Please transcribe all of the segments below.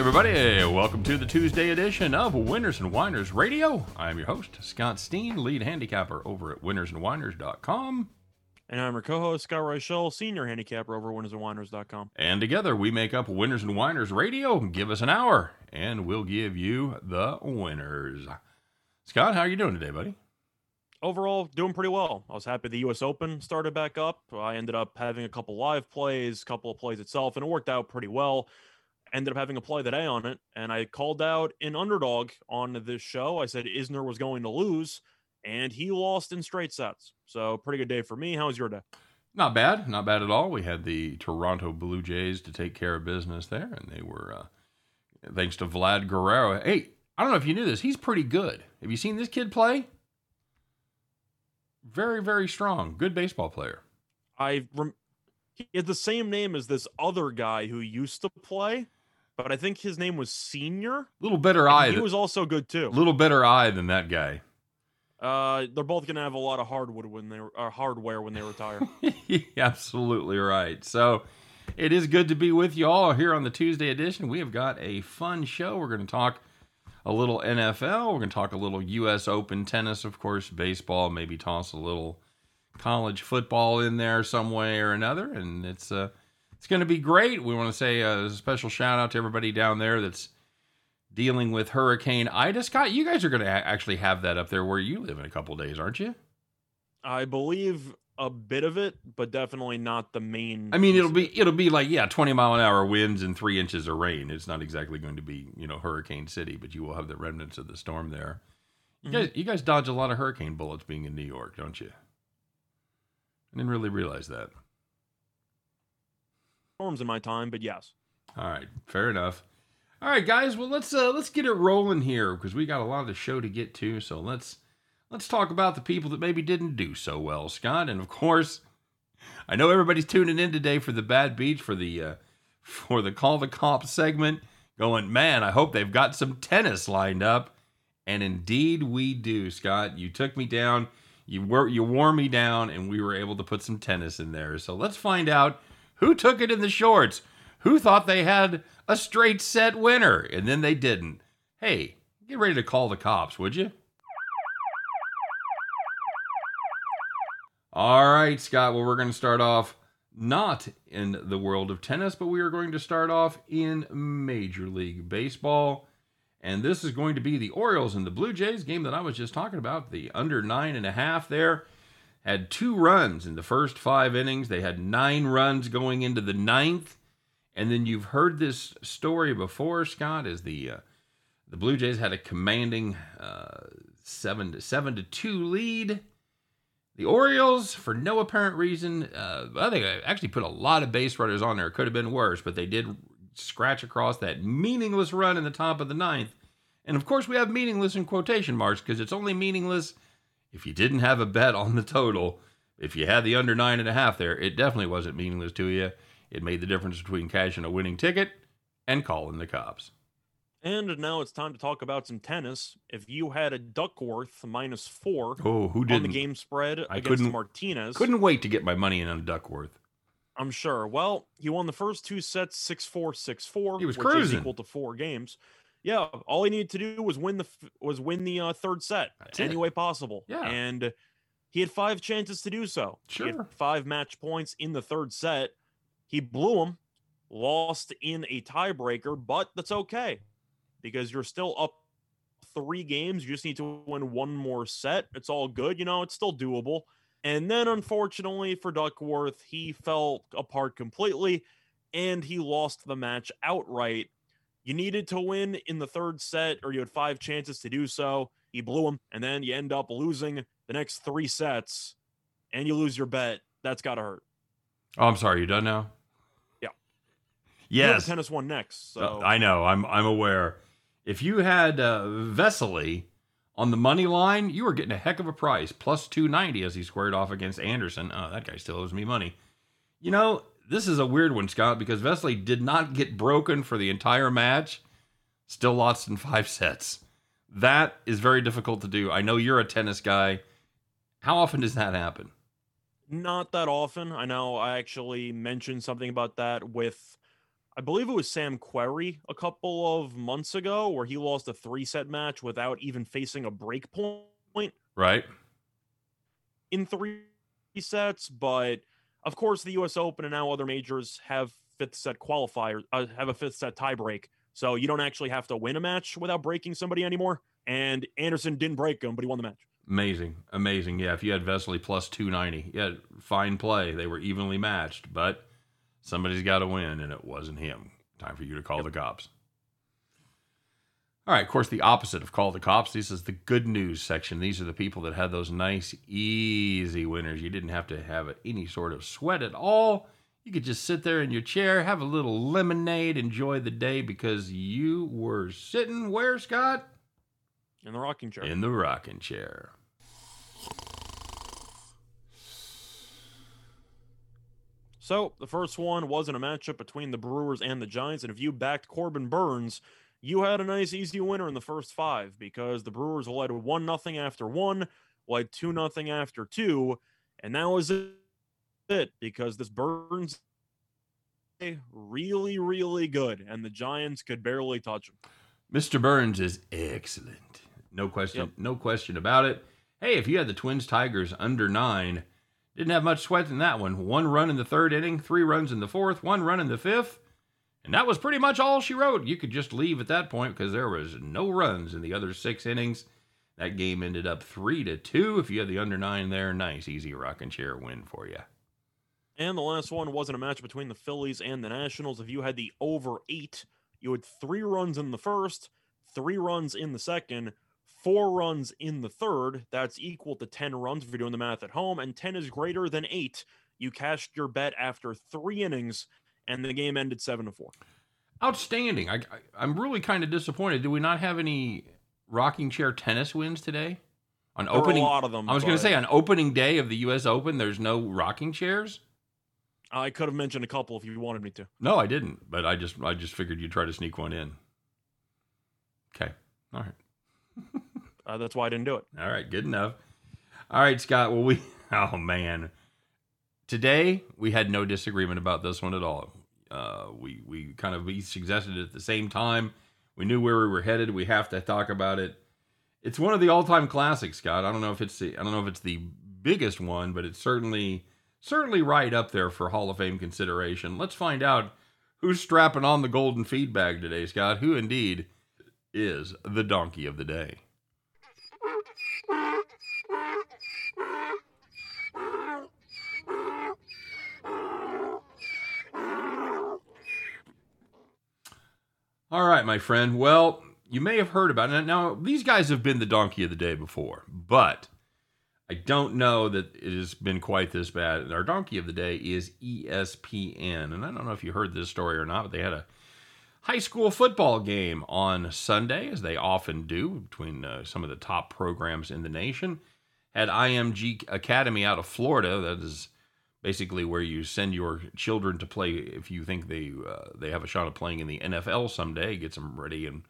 Hey, everybody. Welcome to the Tuesday edition of Winners and Whiners Radio. I'm your host, Scott Steen, lead handicapper over at winnersandwhiners.com. And I'm your co-host, Scott Reichel, senior handicapper over at winnersandwhiners.com. And together we make up Winners and Whiners Radio. Give us an hour, and we'll give you the winners. Scott, how are you doing today, buddy? Overall, doing pretty well. I was happy the U.S. Open started back up. I ended up having a couple live plays, a couple of plays itself, and it worked out pretty well. Ended up having a play the day on it, and I called out an underdog on this show. I said Isner was going to lose, and he lost in straight sets. So pretty good day for me. How was your day? Not bad, not bad at all. We had the Toronto Blue Jays to take care of business there, and they were, uh, thanks to Vlad Guerrero. Hey, I don't know if you knew this. He's pretty good. Have you seen this kid play? Very, very strong. Good baseball player. I rem- he had the same name as this other guy who used to play, but I think his name was Senior. A little better eye. He was also good too. little better eye than that guy. Uh, they're both gonna have a lot of hardwood when they uh, hardware when they retire. Absolutely right. So it is good to be with you all here on the Tuesday edition. We have got a fun show. We're going to talk a little NFL. We're going to talk a little U.S. Open tennis, of course, baseball, maybe toss a little college football in there some way or another. And it's uh, it's going to be great. We want to say a special shout out to everybody down there that's dealing with Hurricane Ida. Scott, you guys are going to actually have that up there where you live in a couple days, aren't you? I believe a bit of it, but definitely not the main. I mean, it'll be it. it'll be like yeah, twenty mile an hour winds and three inches of rain. It's not exactly going to be you know Hurricane City, but you will have the remnants of the storm there. You guys, mm-hmm. you guys dodge a lot of hurricane bullets being in New York, don't you? I didn't really realize that. Storms in my time, but yes. All right, fair enough. All right, guys. Well, let's uh, let's get it rolling here because we got a lot of the show to get to. So let's let's talk about the people that maybe didn't do so well, Scott. And of course, I know everybody's tuning in today for the Bad Beach for the uh, for the Call the Cops segment. Going, man, I hope they've got some tennis lined up. And indeed, we do, Scott. You took me down. You were you wore me down, and we were able to put some tennis in there. So let's find out who took it in the shorts. Who thought they had a straight set winner and then they didn't? Hey, get ready to call the cops, would you? All right, Scott. Well, we're going to start off not in the world of tennis, but we are going to start off in Major League Baseball. And this is going to be the Orioles and the Blue Jays game that I was just talking about. The under nine and a half there had two runs in the first five innings. They had nine runs going into the ninth. And then you've heard this story before, Scott, is the uh, the Blue Jays had a commanding uh, seven to seven to two lead. The Orioles, for no apparent reason, uh, I think I actually put a lot of base runners on there. It could have been worse, but they did scratch across that meaningless run in the top of the ninth. And of course, we have meaningless in quotation marks because it's only meaningless if you didn't have a bet on the total. If you had the under nine and a half there, it definitely wasn't meaningless to you. It made the difference between cashing a winning ticket and calling the cops. And now it's time to talk about some tennis. If you had a Duckworth minus four Oh, who on didn't? the game spread I against couldn't- Martinez, Couldn't wait to get my money in on Duckworth. I'm sure. Well, he won the first two sets 6 4 6 4, He was which is cruising. equal to four games. Yeah, all he needed to do was win the was win the uh, third set That's any it. way possible. Yeah. and he had five chances to do so. Sure. five match points in the third set. He blew them, lost in a tiebreaker, but that's okay because you're still up three games. You just need to win one more set. It's all good. You know, it's still doable. And then, unfortunately for Duckworth, he fell apart completely and he lost the match outright. You needed to win in the third set, or you had five chances to do so. He blew them, and then you end up losing the next three sets, and you lose your bet. That's got to hurt. Oh, I'm sorry. You done now? Yeah. You have Yes. tennis one next. So Uh, I know. I'm I'm aware. If you had uh, Vesely on the money line, you were getting a heck of a price, plus 290 as he squared off against Anderson. Oh, that guy still owes me money. You know, this is a weird one, Scott, because Vesely did not get broken for the entire match. Still lost in five sets. That is very difficult to do. I know you're a tennis guy. How often does that happen? Not that often. I know I actually mentioned something about that with I believe it was Sam Querrey a couple of months ago where he lost a three set match without even facing a break point Right. in three sets. But of course, the U.S. Open and now other majors have fifth set qualifiers, uh, have a fifth set tiebreak. So you don't actually have to win a match without breaking somebody anymore. And Anderson didn't break him, but he won the match. Amazing. Amazing. Yeah. If you had Vesely plus 290, yeah, fine play. They were evenly matched, but somebody's got to win, and it wasn't him. Time for you to call the cops. All right. Of course, the opposite of call the cops. This is the good news section. These are the people that had those nice, easy winners. You didn't have to have any sort of sweat at all. You could just sit there in your chair, have a little lemonade, enjoy the day because you were sitting where, Scott? In the rocking chair. In the rocking chair. So the first one wasn't a matchup between the Brewers and the Giants, and if you backed Corbin Burnes, you had a nice easy winner in the first five because the Brewers led one nothing after one, led two nothing after two, and that was it because this Burnes really really good, and the Giants could barely touch him. Mr. Burnes is excellent. No question, Yep. no question about it. Hey, if you had the Twins Tigers under nine, didn't have much sweat in that one. One run in the third inning, three runs in the fourth, one run in the fifth, and that was pretty much all she wrote. You could just leave at that point because there was no runs in the other six innings. That game ended up three to two. If you had the under nine there, nice, easy rocking chair win for you. And the last one wasn't a match between the Phillies and the Nationals. If you had the over eight, you had three runs in the first, three runs in the second, four runs in the third. That's equal to 10 runs if you're doing the math at home, and 10 is greater than eight. You cashed your bet after three innings, and the game ended 7 to 4. Outstanding. I, I, I'm really kind of disappointed. Do we not have any rocking chair tennis wins today? On There opening, a lot of them. I was going to say on opening day of the U.S. Open, there's no rocking chairs. I could have mentioned a couple if you wanted me to. No, I didn't. But I just, I just figured you'd try to sneak one in. Okay. All right. Uh, that's why I didn't do it. All right. Good enough. All right, Scott. Well, we. Oh man. Today we had no disagreement about this one at all. Uh, we we kind of we suggested it at the same time. We knew where we were headed. We have to talk about it. It's one of the all-time classics, Scott. I don't know if it's the I don't know if it's the biggest one, but it's certainly certainly right up there for Hall of Fame consideration. Let's find out who's strapping on the golden feed bag today, Scott. Who indeed is the donkey of the day? All right, my friend. Well, you may have heard about it. Now, these guys have been the donkey of the day before, but I don't know that it has been quite this bad. Our donkey of the day is ESPN. And I don't know if you heard this story or not, but they had a high school football game on Sunday, as they often do, between uh, some of the top programs in the nation. Had IMG Academy out of Florida, that is basically where you send your children to play if you think they uh, they have a shot of playing in the NFL someday. Gets them ready, and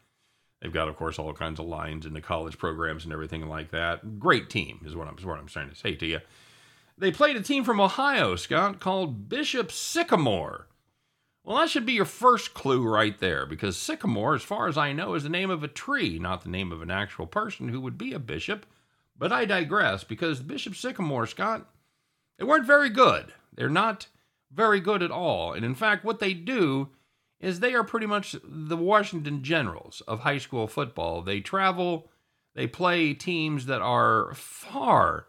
they've got, of course, all kinds of lines into college programs and everything like that. Great team is what I'm is what I'm trying to say to you. They played a team from Ohio, Scott, called Bishop Sycamore. Well, that should be your first clue right there, because Sycamore, as far as I know, is the name of a tree, not the name of an actual person who would be a bishop. But I digress, because Bishop Sycamore, Scott, they weren't very good. They're not very good at all. And in fact, what they do is they are pretty much the Washington Generals of high school football. They travel, they play teams that are far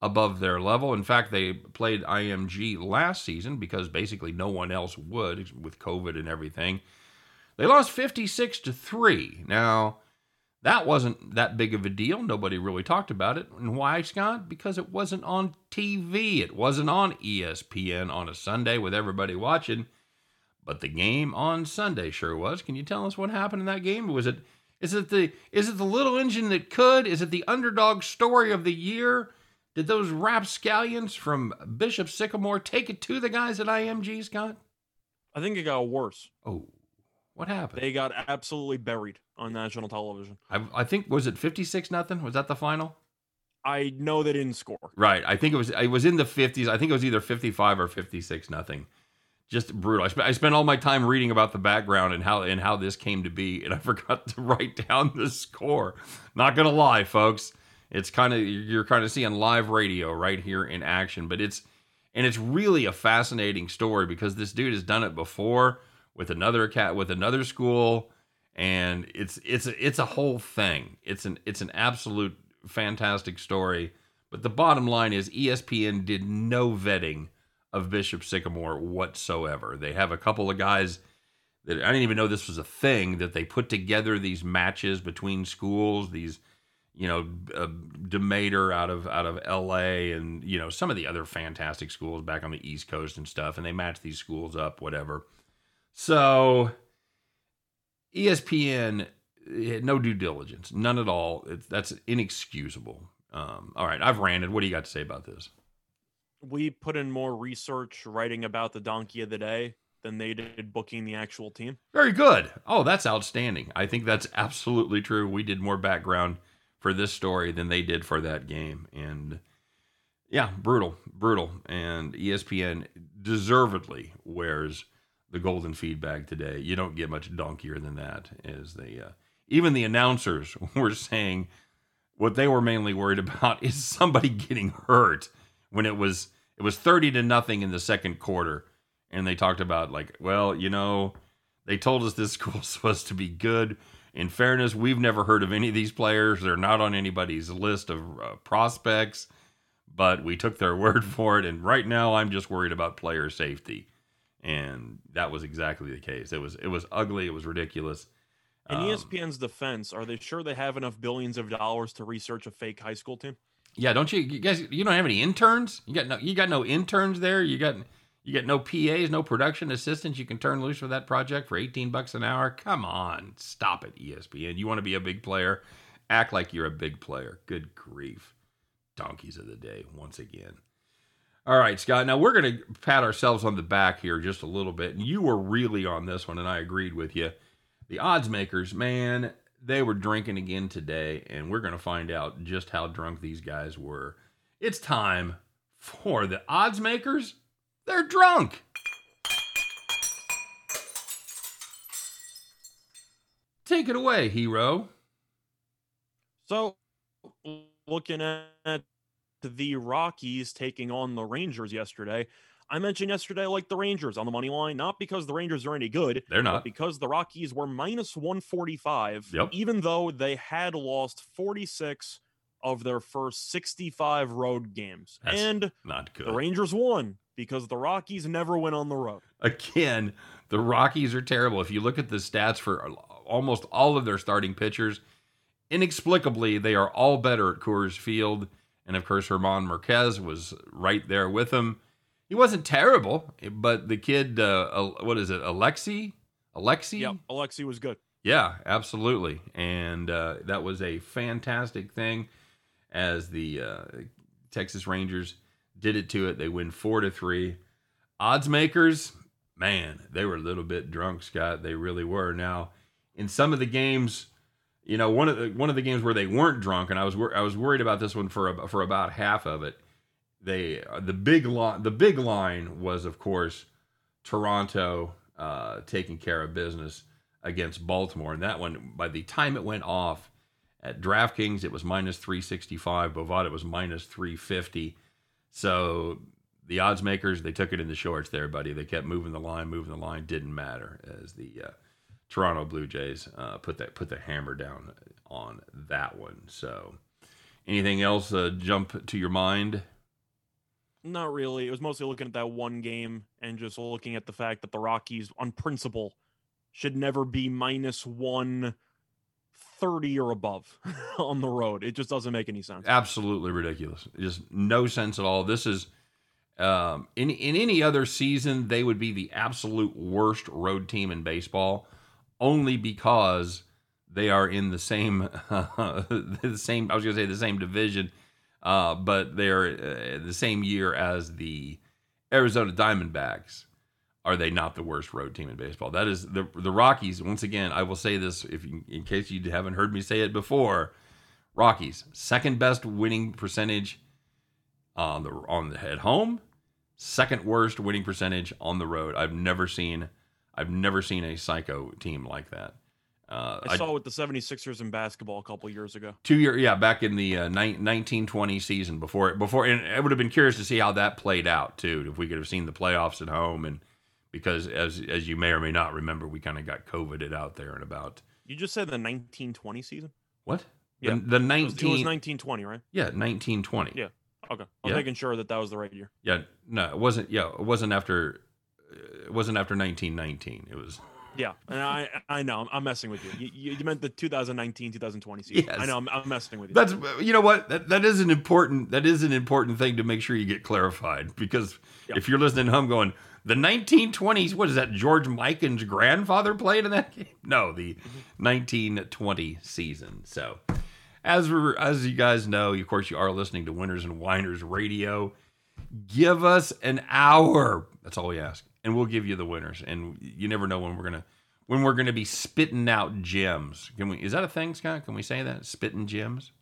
above their level. In fact, they played IMG last season because basically no one else would with COVID and everything. They lost 56 to 3. Now, that wasn't that big of a deal. Nobody really talked about it. And why, Scott? Because it wasn't on TV. It wasn't on ESPN on a Sunday with everybody watching. But the game on Sunday sure was. Can you tell us what happened in that game? Was it is it the is it the little engine that could? Is it the underdog story of the year? Did those rapscallions from Bishop Sycamore take it to the guys at IMG, Scott? I think it got worse. Oh, what happened? They got absolutely buried on national television. I, I think was it fifty six nothing? Was that the final? I know they didn't score. Right. I think it was it was in the 50s. I think it was either 55 or 56 nothing. just brutal. I, sp- I spent all my time reading about the background and how and how this came to be, and I forgot to write down the score. Not gonna lie, folks, it's kind of you're kind of seeing live radio right here in action, but it's and it's really a fascinating story because this dude has done it before with another cat with another school, and it's it's it's a whole thing. It's an it's an absolute fantastic story. But the bottom line is ESPN did no vetting of Bishop Sycamore whatsoever. They have a couple of guys that I didn't even know this was a thing that they put together these matches between schools, these you know uh, Demeter out of out of L.A. and you know some of the other fantastic schools back on the East Coast and stuff, and they match these schools up, whatever. So ESPN no due diligence, none at all. It's, that's inexcusable. Um, all right, I've ranted. What do you got to say about this? We put in more research writing about the donkey of the day than they did booking the actual team. Very good. Oh, that's outstanding. I think that's absolutely true. We did more background for this story than they did for that game. And yeah, brutal, brutal. And ESPN deservedly wears the golden feedback today. You don't get much donkier than that. As they, uh, even the announcers were saying what they were mainly worried about is somebody getting hurt when it was it was 30 to nothing in the second quarter. And they talked about like well you know they told us this school's supposed to be good. In fairness we've never heard of any of these players. They're not on anybody's list of uh, prospects. But we took their word for it. And right now i'm just worried about player safety and that was exactly the case it was it was ugly it was ridiculous in um, espn's defense are they sure they have enough billions of dollars to research a fake high school team yeah, don't you, you guys? You don't have any interns. You got no. You got no interns there. You got you got no PAs, no production assistants. You can turn loose for that project for eighteen bucks an hour. Come on, stop it, ESPN. You want to be a big player? Act like you're a big player. Good grief, donkeys of the day once again. All right, Scott. Now we're going to pat ourselves on the back here just a little bit. And you were really on this one, and I agreed with you. The odds makers, man, they were drinking again today, and we're going to find out just how drunk these guys were. It's time for the odds makers. They're drunk. Take it away, hero. So, looking at the Rockies taking on the Rangers yesterday, I mentioned yesterday, like the Rangers on the money line, not because the Rangers are any good. They're not. because the Rockies were minus 145, yep. even though they had lost 46 of their first 65 road games. That's and not good. The Rangers won because the Rockies never went on the road. Again, the Rockies are terrible. If you look at the stats for almost all of their starting pitchers, inexplicably, they are all better at Coors Field. And of course, Germán Márquez was right there with him. he wasn't terrible, but the kid, uh, what is it, Alexy? Alexy? Yeah, Alexy was good. Yeah, absolutely, and uh, that was a fantastic thing. As the uh, Texas Rangers did it to it, they win four to three. Odds makers, man, they were a little bit drunk, Scott. They really were. Now, in some of the games, you know, one of the one of the games where they weren't drunk, and I was wor- I was worried about this one for for about half of it they uh, the big line the big line was of course Toronto uh, taking care of business against Baltimore, and that one by the time it went off at DraftKings it was minus three sixty five. Bovada was minus three fifty. So the odds makers they took it in the shorts there, buddy. They kept moving the line, moving the line. Didn't matter as the uh, Toronto Blue Jays uh, put that put the hammer down on that one. So anything else uh, jump to your mind? Not really. It was mostly looking at that one game and just looking at the fact that the Rockies, on principle, should never be minus 130 or above on the road. It just doesn't make any sense. Absolutely ridiculous. Just no sense at all. This is um, in in any other season they would be the absolute worst road team in baseball, only because they are in the same uh, the same. I was going to say the same division uh, but they're uh, the same year as the Arizona Diamondbacks. Are they not the worst road team in baseball? That is the the Rockies. Once again, I will say this if you, in case you haven't heard me say it before. Rockies second best winning percentage on the on the at home, second worst winning percentage on the road. I've never seen I've never seen a psycho team like that. Uh, I saw it with the 76ers in basketball a couple years ago. two year yeah back in the uh, ni- 1920 season before before and I would have been curious to see how that played out too if we could have seen the playoffs at home and because as as you may or may not remember we kind of got coveted out there and about You just said the 1920 season? what Yeah. the, the It was, it was 1920, right? yeah 1920 Yeah. Okay. I'm Yeah. making sure that that was the right year. yeah no it wasn't yeah it wasn't after it wasn't after 1919 it was Yeah, and I I know I'm, messing with you. You, you. meant the 2019 2020 season. Yes. I know I'm, I'm messing with you. That's you know what that, that is an important that is an important thing to make sure you get clarified because Yep. if you're listening home going the 1920s what is that George Mikan's grandfather played in that game? No, the mm-hmm. 1920 season. So as we as you guys know, of course you are listening to Winners and Whiners Radio. Give us an hour. That's all we ask, and we'll give you the winners. And you never know when we're gonna when we're gonna be spitting out gems. Can we? Is that a thing, Scott? Can we say that? Spitting gems.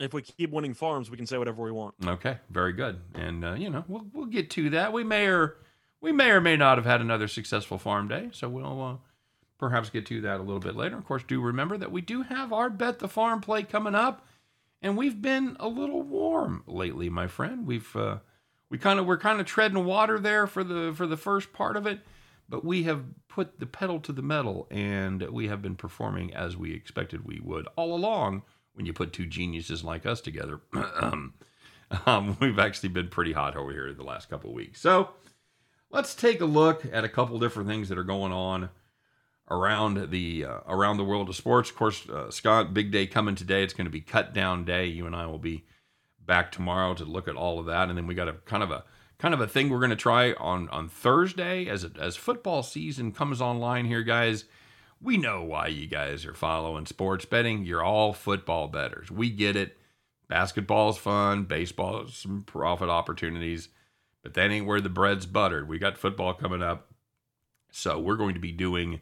if we keep winning farms, we can say whatever we want. Okay, very good. And uh, you know, we'll we'll get to that. We may or we may or may not have had another successful farm day, so we'll uh, perhaps get to that a little bit later. Of course, do remember that we do have our bet the farm play coming up, and we've been a little warm lately, my friend. We've uh, we kind of we're kind of treading water there for the for the first part of it, but we have put the pedal to the metal, and we have been performing as we expected we would all along. When you put two geniuses like us together, um, we've actually been pretty hot over here the last couple weeks. So let's take a look at a couple different things that are going on around the uh, around the world of sports. Of course, uh, Scott, big day coming today. It's going to be cut down day. You and I will be back tomorrow to look at all of that, and then we got a kind of a kind of a thing we're going to try on on Thursday as as football season comes online here, guys. We know why you guys are following sports betting. You're all football betters. We get it. Basketball is fun. Baseball some profit opportunities, but that ain't where the bread's buttered. We got football coming up, so we're going to be doing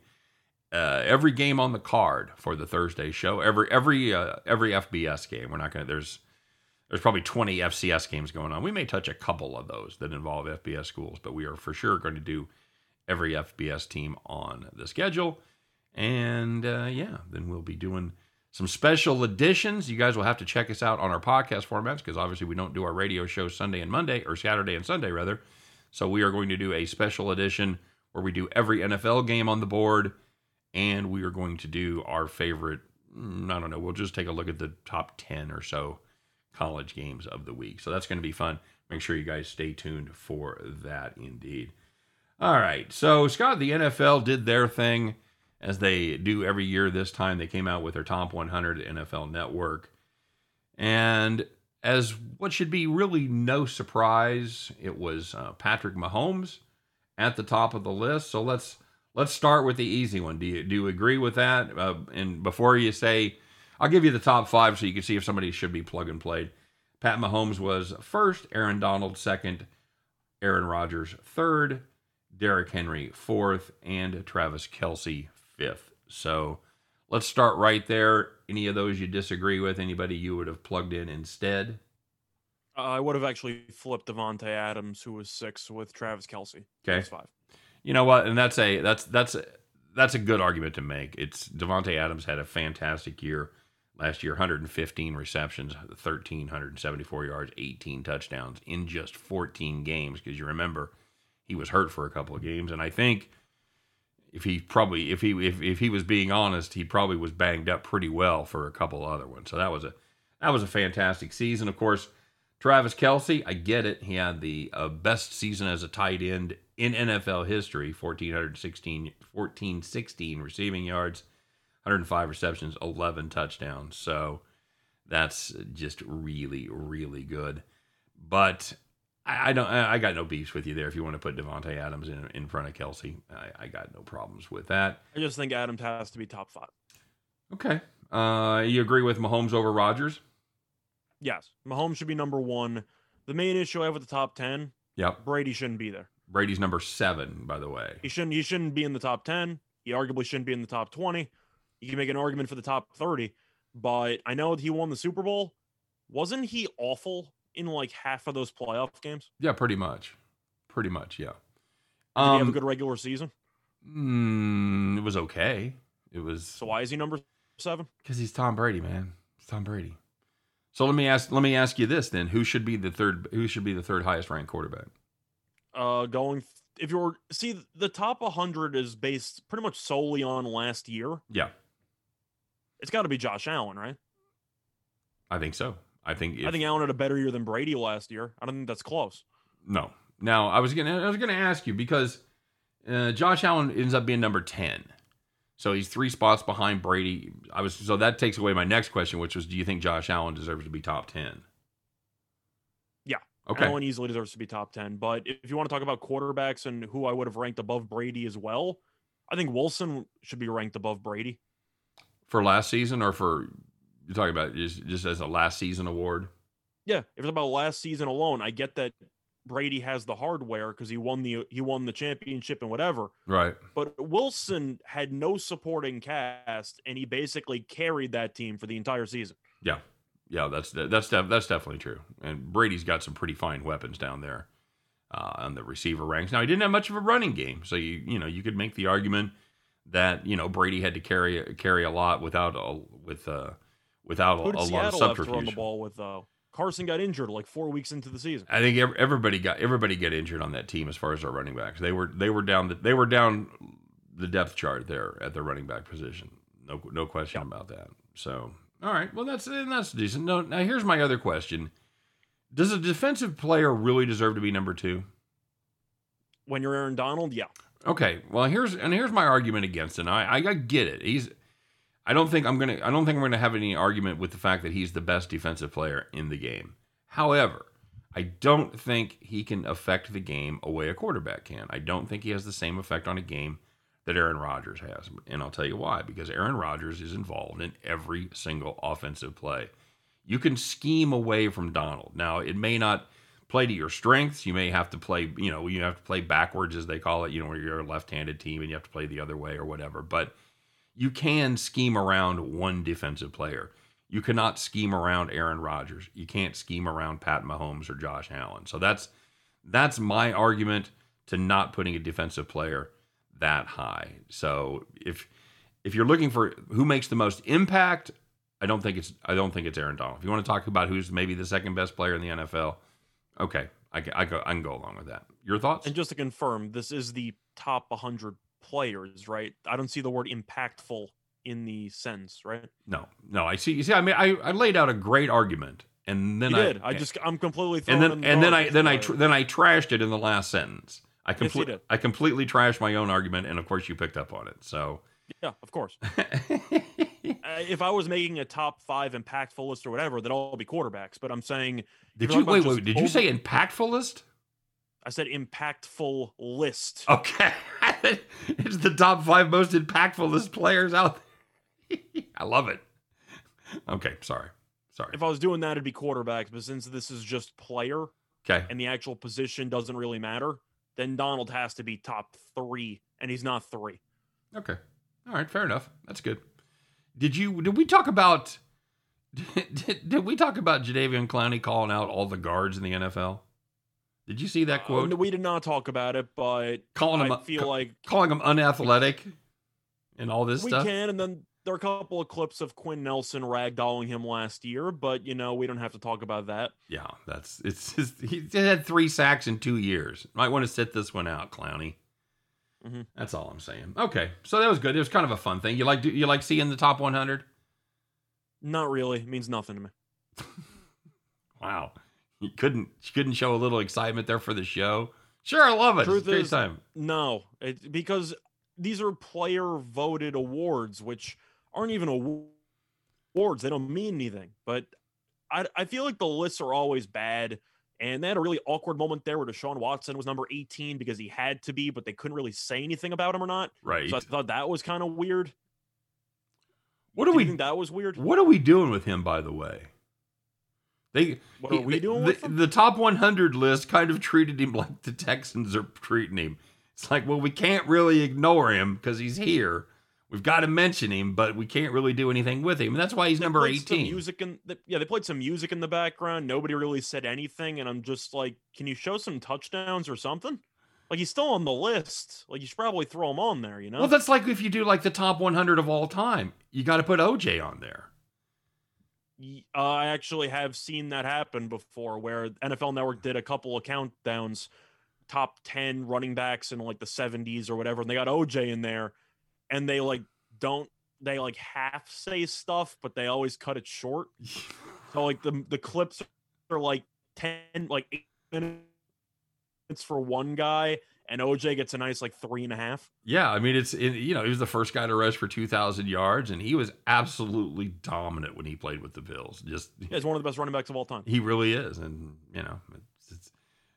uh, every game on the card for the Thursday show. Every every uh, every FBS game. We're not going to. There's there's probably 20 FCS games going on. We may touch a couple of those that involve FBS schools, but we are for sure going to do every FBS team on the schedule. And uh, yeah, then we'll be doing some special editions. You guys will have to check us out on our podcast formats because obviously we don't do our radio show Sunday and Monday, or Saturday and Sunday rather. So we are going to do a special edition where we do every NFL game on the board, and we are going to do our favorite. mm, I don't know. We'll just take a look at the top ten or so college games of the week. So that's going to be fun. Make sure you guys stay tuned for that. Indeed. All right. So Scott, the NFL did their thing as they do every year. This time they came out with their top 100 NFL Network, and as what should be really no surprise, it was uh, Patrick Mahomes at the top of the list. So let's let's start with the easy one. Do you do you agree with that? Uh, and before you say, I'll give you the top five so you can see if somebody should be plug and played. Pat Mahomes was first, Aaron Donald second, Aaron Rodgers third, Derrick Henry fourth, and Travis Kelce fifth. So let's start right there. Any of those you disagree with? Anybody you would have plugged in instead? Uh, I would have actually flipped Davante Adams, who was six, with Travis Kelce. Okay. That's five. You know what? And that's a that's that's a, that's a good argument to make. It's Davante Adams had a fantastic year last year, 115 receptions, 1374 yards, 18 touchdowns in just 14 games. Because you remember he was hurt for a couple of games, and I think if he probably if he if, if he was being honest, he probably was banged up pretty well for a couple other ones. So that was a that was a fantastic season. Of course, Travis Kelce, I get it. He had the uh, best season as a tight end in NFL history 1,416, 1416 receiving yards, 105 receptions, 11 touchdowns. So that's just really, really good. But I, I don't. I got no beefs with you there. If you want to put Davante Adams in in front of Kelce, I, I got no problems with that. I just think Adams has to be top five. Okay. Uh, you agree with Mahomes over Rodgers? Yes, Mahomes should be number one. The main issue I have with the top ten, Yep. Brady shouldn't be there. Brady's number seven, by the way. He shouldn't. He shouldn't be in the top ten. He arguably shouldn't be in the top twenty. You can make an argument for the top thirty, but I know that he won the Super Bowl. Wasn't he awful in like half of those playoff games? Yeah, pretty much. pretty much. Yeah. Did he have a Um, good regular season? mm, it was okay. It was So why is he number seven? because he's Tom Brady, man. It's Tom Brady. So let me ask. Let me ask you this then: Who should be the third? Who should be the third highest ranked quarterback? Uh, going if you're see the top 100 is based pretty much solely on last year. Yeah, It's got to be Josh Allen, right? I think so. I think. If, I think Allen had a better year than Brady last year. I don't think that's close. No. Now I was gonna I was gonna ask you because uh, Josh Allen ends up being number ten, so he's three spots behind Brady. I was so that takes away my next question, which was, do you think Josh Allen deserves to be top ten? Yeah. Okay. Allen easily deserves to be top 10. But if you want to talk about quarterbacks and who I would have ranked above Brady as well, I think Wilson should be ranked above Brady. For last season, or for you're talking about just just as a last season award? Yeah, if it's about last season alone, I get that Brady has the hardware because he won the he won the championship and whatever. Right. But Wilson had no supporting cast, and he basically carried that team for the entire season. Yeah. Yeah, that's that's that's definitely true. And Brady's got some pretty fine weapons down there uh, on the receiver ranks. Now he didn't have much of a running game, so you you know you could make the argument that you know Brady had to carry carry a lot without a with uh without a, a lot of Seattle have the ball with? Uh, Carson got injured like four weeks into the season. I think everybody got everybody got injured on that team as far as our running backs. They were they were down the, they were down the depth chart there at the running back position. No no question about that. So all right, well that's and that's decent. No, now here's my other question: Does a defensive player really deserve to be number two? When you're Aaron Donald, yeah. Okay, well here's and here's my argument against it. And I I get it. He's I don't think I'm gonna I don't think I'm gonna have any argument with the fact that he's the best defensive player in the game. However, I don't think he can affect the game a way a quarterback can. I don't think he has the same effect on a game that Aaron Rodgers has. And I'll tell you why. Because Aaron Rodgers is involved in every single offensive play. You can scheme away from Donald. Now, it may not play to your strengths. You may have to play, you know, you have to play backwards, as they call it, you know, where you're a left handed team and you have to play the other way or whatever. But you can scheme around one defensive player. You cannot scheme around Aaron Rodgers. You can't scheme around Pat Mahomes or Josh Allen. So that's that's my argument to not putting a defensive player that high. So if if you're looking for who makes the most impact, I don't think it's I don't think it's Aaron Donald. If you want to talk about who's maybe the second best player in the NFL, okay, I can, I, go, I can go along with that. Your thoughts? And just to confirm, this is the top 100 players, right? I don't see the word impactful in the sentence, right? No, no. I see. You see, I mean, I, I laid out a great argument, and then you I did. I just, I'm completely and then the and then I then I tr- then I trashed it in the last sentence. I Yes, completely did. I completely trashed my own argument, and of course you picked up on it. So. Yeah, of course. If I was making a top five impactful list or whatever, they'd all be quarterbacks. But I'm saying, Did you wait? Wait, did you over- say impactfulist? I said impactful list. Okay, it's the top five most impactfulest players out there. I love it. Okay, sorry, sorry. If I was doing that, it'd be quarterbacks. But since this is just player Okay, and the actual position doesn't really matter, then Donald has to be top three, and he's not three. okay, all right, fair enough. That's good. Did you? Did we talk about? Did, did we talk about Jadeveon Clowney calling out all the guards in the NFL? Did you see that Uh, quote? we did not talk about it, but calling him I feel like calling him unathletic and all this we stuff. can. And then there are a couple of clips of Quenton Nelson ragdolling him last year, but you know we don't have to talk about that. Yeah, that's it's just, he had three sacks in two years. Might want to sit this one out, Clowney. Mhm. That's all I'm saying. Okay, so that was good. It was kind of a fun thing. You like you like seeing the top 100? Not really. It means nothing to me. Wow, you couldn't you couldn't show a little excitement there for the show. Sure, I love it. Truth it's great is- time. No, it, because these are player voted awards, which aren't even awards. They don't mean anything. But I, I feel like the lists are always bad. And they had a really awkward moment there where Deshaun Watson was number 18 because he had to be, but they couldn't really say anything about him or not. Right. So I thought that was kind of weird. What are Do we think that was weird? What are we doing with him? By the way, they What are he- we doing the, the top 100 list kind of treated him like the Texans are treating him. It's like, well, we can't really ignore him because he's here. We've got to mention him, but we can't really do anything with him. And that's why he's They number 18. Music in the, yeah, they played some music in the background. Nobody really said anything, and I'm just like, can you show some touchdowns or something? Like he's still on the list. Like you should probably throw him on there. You know? Well, that's like if you do like the top 100 of all time, you got to put OJ on there. Uh, I actually have seen that happen before, where NFL Network did a couple of countdowns, top ten running backs in like the '70s or whatever, and they got OJ in there, and they like don't they like half say stuff, but they always cut it short. So like the the clips are like ten, like eight minutes for one guy, and OJ gets a nice like three and a half. Yeah, I mean it's it, you know he was the first guy to rush for 2,000 yards, and he was absolutely dominant when he played with the Bills. Just Yeah, he's one of the best running backs of all time. he really is, and you know it's, it's,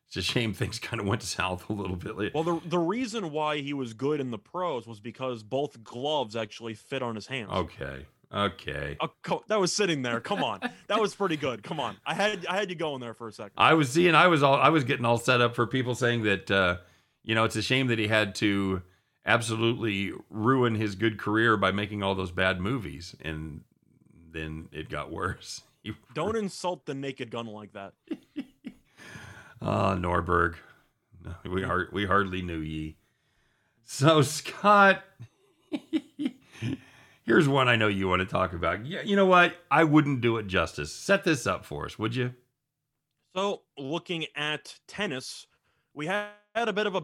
it's a shame things kind of went south a little bit. Later. Well, the the reason why he was good in the pros was because both gloves actually fit on his hands. Okay, okay. Co- that was sitting there. Come on, that was pretty good. Come on, I had I had you going there for a second. I was seeing, I was all, I was getting all set up for people saying that, uh, you know, it's a shame that he had to absolutely ruin his good career by making all those bad movies, and then it got worse. Don't insult the naked gun like that. Ah, Nordberg, we har- we hardly knew ye. So Scott, here's one I know you want to talk about. Yeah, you know what? I wouldn't do it justice. Set this up for us, would you? So, looking at tennis, we had a bit of a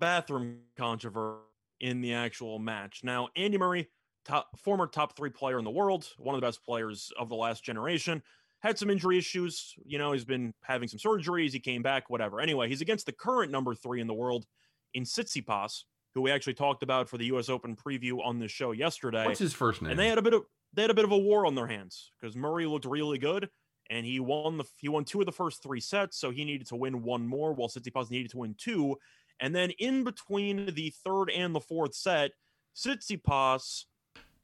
bathroom controversy in the actual match. Now, Andy Murray, top, former top three player in the world, one of the best players of the last generation, had some injury issues. You know, he's been having some surgeries. He came back, whatever. Anyway, he's against the current number three in the world in Tsitsipas, who we actually talked about for the U.S. Open preview on the show yesterday What's his first name? and they had a bit of they had a bit of a war on their hands because Murray looked really good and he won the he won two of the first three sets, so he needed to win one more, while Tsitsipas needed to win two. And then in between the third and the fourth set, Tsitsipas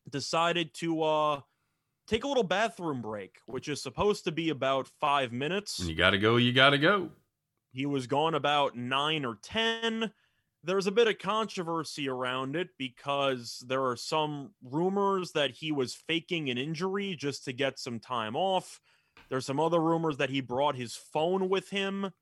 decided to uh take a little bathroom break, which is supposed to be about five minutes. You got to go, you got to go. He was gone about nine or 10. There's a bit of controversy around it because there are some rumors that he was faking an injury just to get some time off. There's some other rumors that he brought his phone with him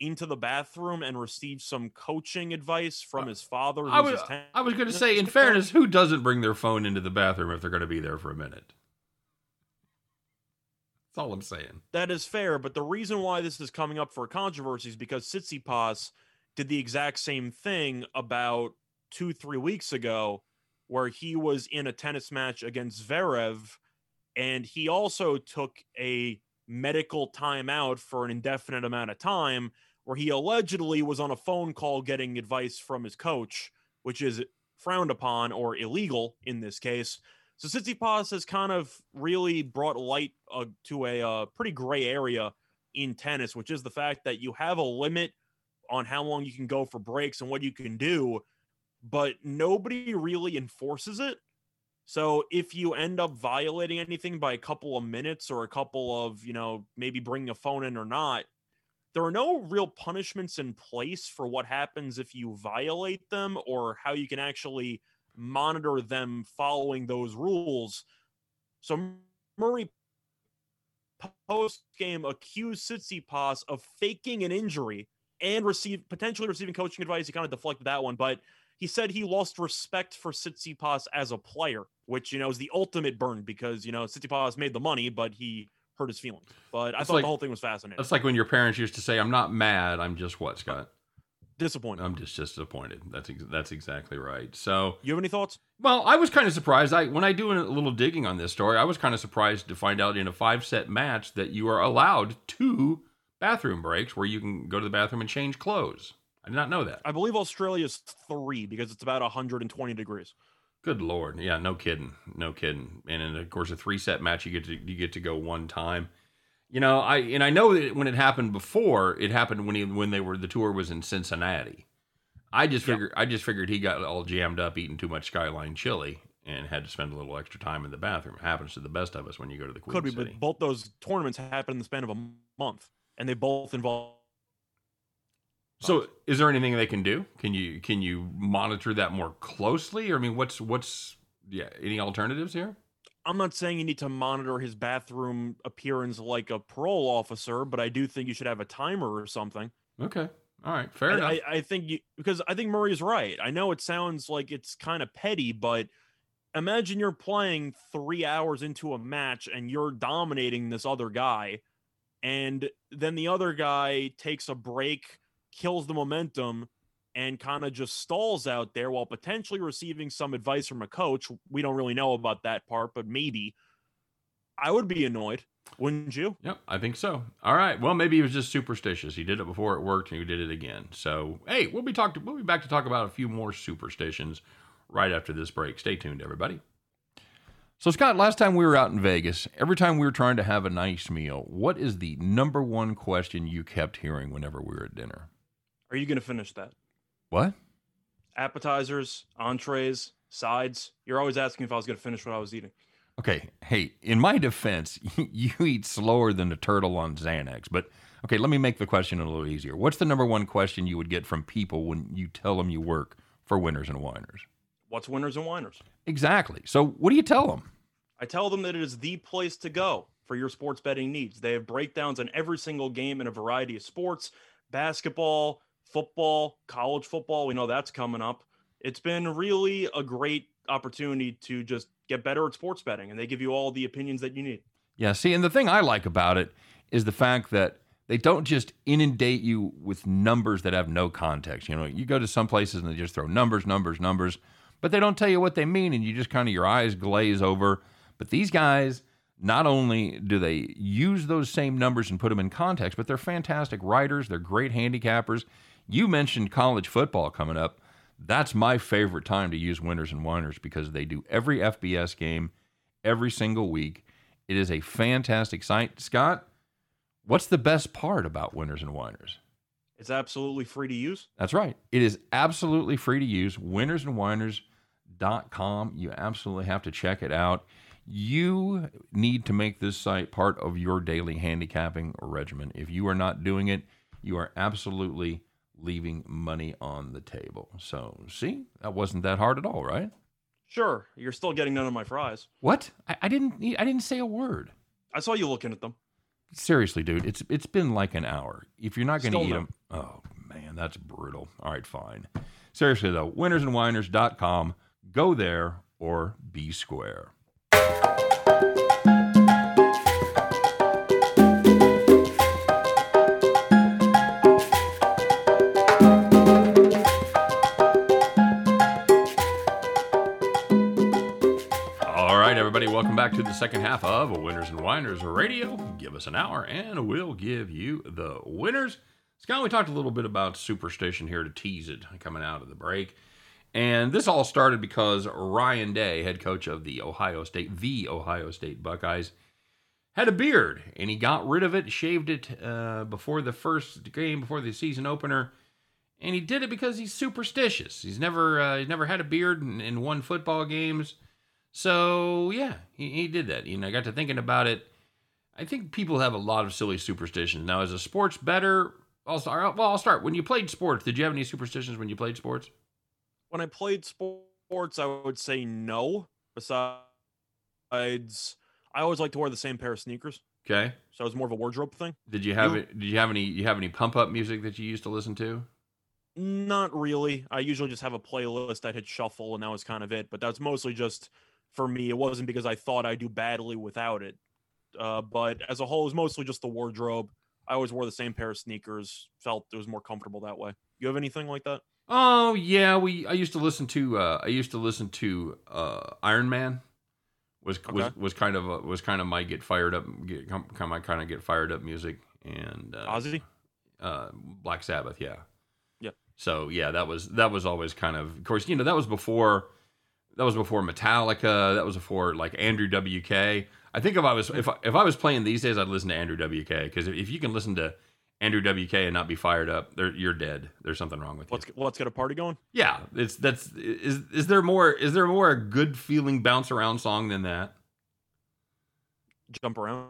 into the bathroom and received some coaching advice from his father. I was, I was going to say, in fairness, who doesn't bring their phone into the bathroom if they're going to be there for a minute? That's all I'm saying. That is fair, but the reason why this is coming up for controversy is because Tsitsipas did the exact same thing about two, three weeks ago, where he was in a tennis match against Zverev, and he also took a medical timeout for an indefinite amount of time, where he allegedly was on a phone call getting advice from his coach, which is frowned upon or illegal in this case. So Tsitsipas has kind of really brought light uh, to a uh, pretty gray area in tennis, which is the fact that you have a limit on how long you can go for breaks and what you can do, but nobody really enforces it. So if you end up violating anything by a couple of minutes or a couple of, you know, maybe bringing a phone in or not, there are no real punishments in place for what happens if you violate them or how you can actually monitor them following those rules. So Murray post game accused Tsitsipas of faking an injury and receive potentially receiving coaching advice. He kind of deflected that one, but he said he lost respect for Tsitsipas as a player, which you know is the ultimate burn because you know Tsitsipas made the money, but he hurt his feelings. But I thought like- the whole thing was fascinating. That's like when your parents used to say, "I'm not mad. I'm just what, Scott? Disappointing. I'm just disappointed." That's ex- that's exactly right. So, You have any thoughts? well, I was kind of surprised. I when I do a little digging on this story, I was kind of surprised to find out in a five set match that you are allowed two bathroom breaks where you can go to the bathroom and change clothes. I did not know that. I believe Australia's three because it's about 120 degrees. Good lord, yeah, no kidding, no kidding. And then of course, a three set match, you get to you get to go one time. You know, I and I know that when it happened before, it happened when he when they were the tour was in Cincinnati. I just figured I just figured he got all jammed up eating too much Skyline chili and had to spend a little extra time in the bathroom. It happens to the best of us when you go to the Queen Could be, City. but both those tournaments happened in the span of a month, and they both involve So, is there anything they can do? Can you can you monitor that more closely? Or I mean, what's what's yeah? Any alternatives here? I'm not saying you need to monitor his bathroom appearance like a parole officer, but I do think you should have a timer or something. Okay. All right. Fair I, enough. I, I think you because I think Murray's right. I know it sounds like it's kind of petty, but imagine you're playing three hours into a match and you're dominating this other guy, and then the other guy takes a break, kills the momentum, and kind of just stalls out there while potentially receiving some advice from a coach. We don't really know about that part, but maybe I would be annoyed, wouldn't you? Yep, I think so. All right. Well, maybe he was just superstitious. He did it before it worked, and he did it again. So, hey, we'll be talk. We'll be back to talk about a few more superstitions right after this break. Stay tuned, everybody. So, Scott, last time we were out in Vegas, every time we were trying to have a nice meal, what is the number one question you kept hearing whenever we were at dinner? Are you going to finish that? What? Appetizers, entrees, sides. You're always asking if I was going to finish what I was eating. Okay, hey, in my defense, you eat slower than a turtle on Xanax. But okay, let me make the question a little easier. What's the number one question you would get from people when you tell them you work for Winners and Whiners? What's winners and whiners? Exactly. So, what do you tell them? I tell them that it is the place to go for your sports betting needs. They have breakdowns on every single game in a variety of sports basketball, football, college football. We know that's coming up. It's been really a great opportunity to just get better at sports betting, and they give you all the opinions that you need. Yeah, see, and the thing I like about it is the fact that they don't just inundate you with numbers that have no context. You know, you go to some places and they just throw numbers, numbers, numbers, but they don't tell you what they mean, and you just kind of your eyes glaze over. But these guys, not only do they use those same numbers and put them in context, but they're fantastic writers. They're great handicappers. You mentioned college football coming up. That's my favorite time to use winners and whiners because they do every FBS game every single week. It is a fantastic site. Scott, what's the best part about winners and whiners? It's absolutely free to use. That's right. It is absolutely free to use. Winnersandwhiners.com. You absolutely have to check it out. You need to make this site part of your daily handicapping regimen. If you are not doing it, you are absolutely leaving money on the table. So, see, that wasn't that hard at all, right? Sure, you're still getting none of my fries. What? I, I didn't. I didn't say a word. I saw you looking at them. Seriously, dude, it's it's been like an hour. If you're not going to eat no. them, oh man, that's brutal. All right, fine. Seriously though, winnersandwhiners.com. Go there or be square. Welcome back to the second half of Winners and Whiners Radio. Give us an hour and we'll give you the winners. Scott, we talked a little bit about superstition here to tease it coming out of the break. And this all started because Ryan Day, head coach of the Ohio State, the Ohio State Buckeyes, had a beard and he got rid of it, shaved it uh, before the first game, before the season opener. And he did it because he's superstitious. He's never uh, he's never had a beard and, and won football games. So yeah, he, he did that. You know, I got to thinking about it. I think people have a lot of silly superstitions. Now, as a sports better, I'll start. Well, I'll start. When you played sports, did you have any superstitions when you played sports? when I played sports, I would say no. Besides, I always like to wear the same pair of sneakers, Okay. so it was more of a wardrobe thing. Did you have You- it? Did you have any? You have any pump up music that you used to listen to? Not really. I usually just have a playlist. I'd hit shuffle, and that was kind of it. But that's mostly just for me. It wasn't because I thought I'd do badly without it. Uh, but as a whole, it was mostly just the wardrobe. I always wore the same pair of sneakers. Felt it was more comfortable that way. You have anything like that? Oh yeah, we. I used to listen to. Uh, I used to listen to uh, Iron Man. Was was Okay. was kind of a, was kind of my get fired up, get come, come my kind of get fired up music and uh, Ozzy? uh, Black Sabbath, yeah. Yeah. So yeah, that was that was always kind of of course, you know, that was before that was before Metallica, that was before like Andrew WK. I think if I was if I, if I was playing these days I'd listen to Andrew WK because if, if you can listen to Andrew WK and not be fired up, you're dead. There's something wrong with you. Let's let's get a party going. yeah, it's that's is is there more is there more a good feeling bounce around song than that? Jump around.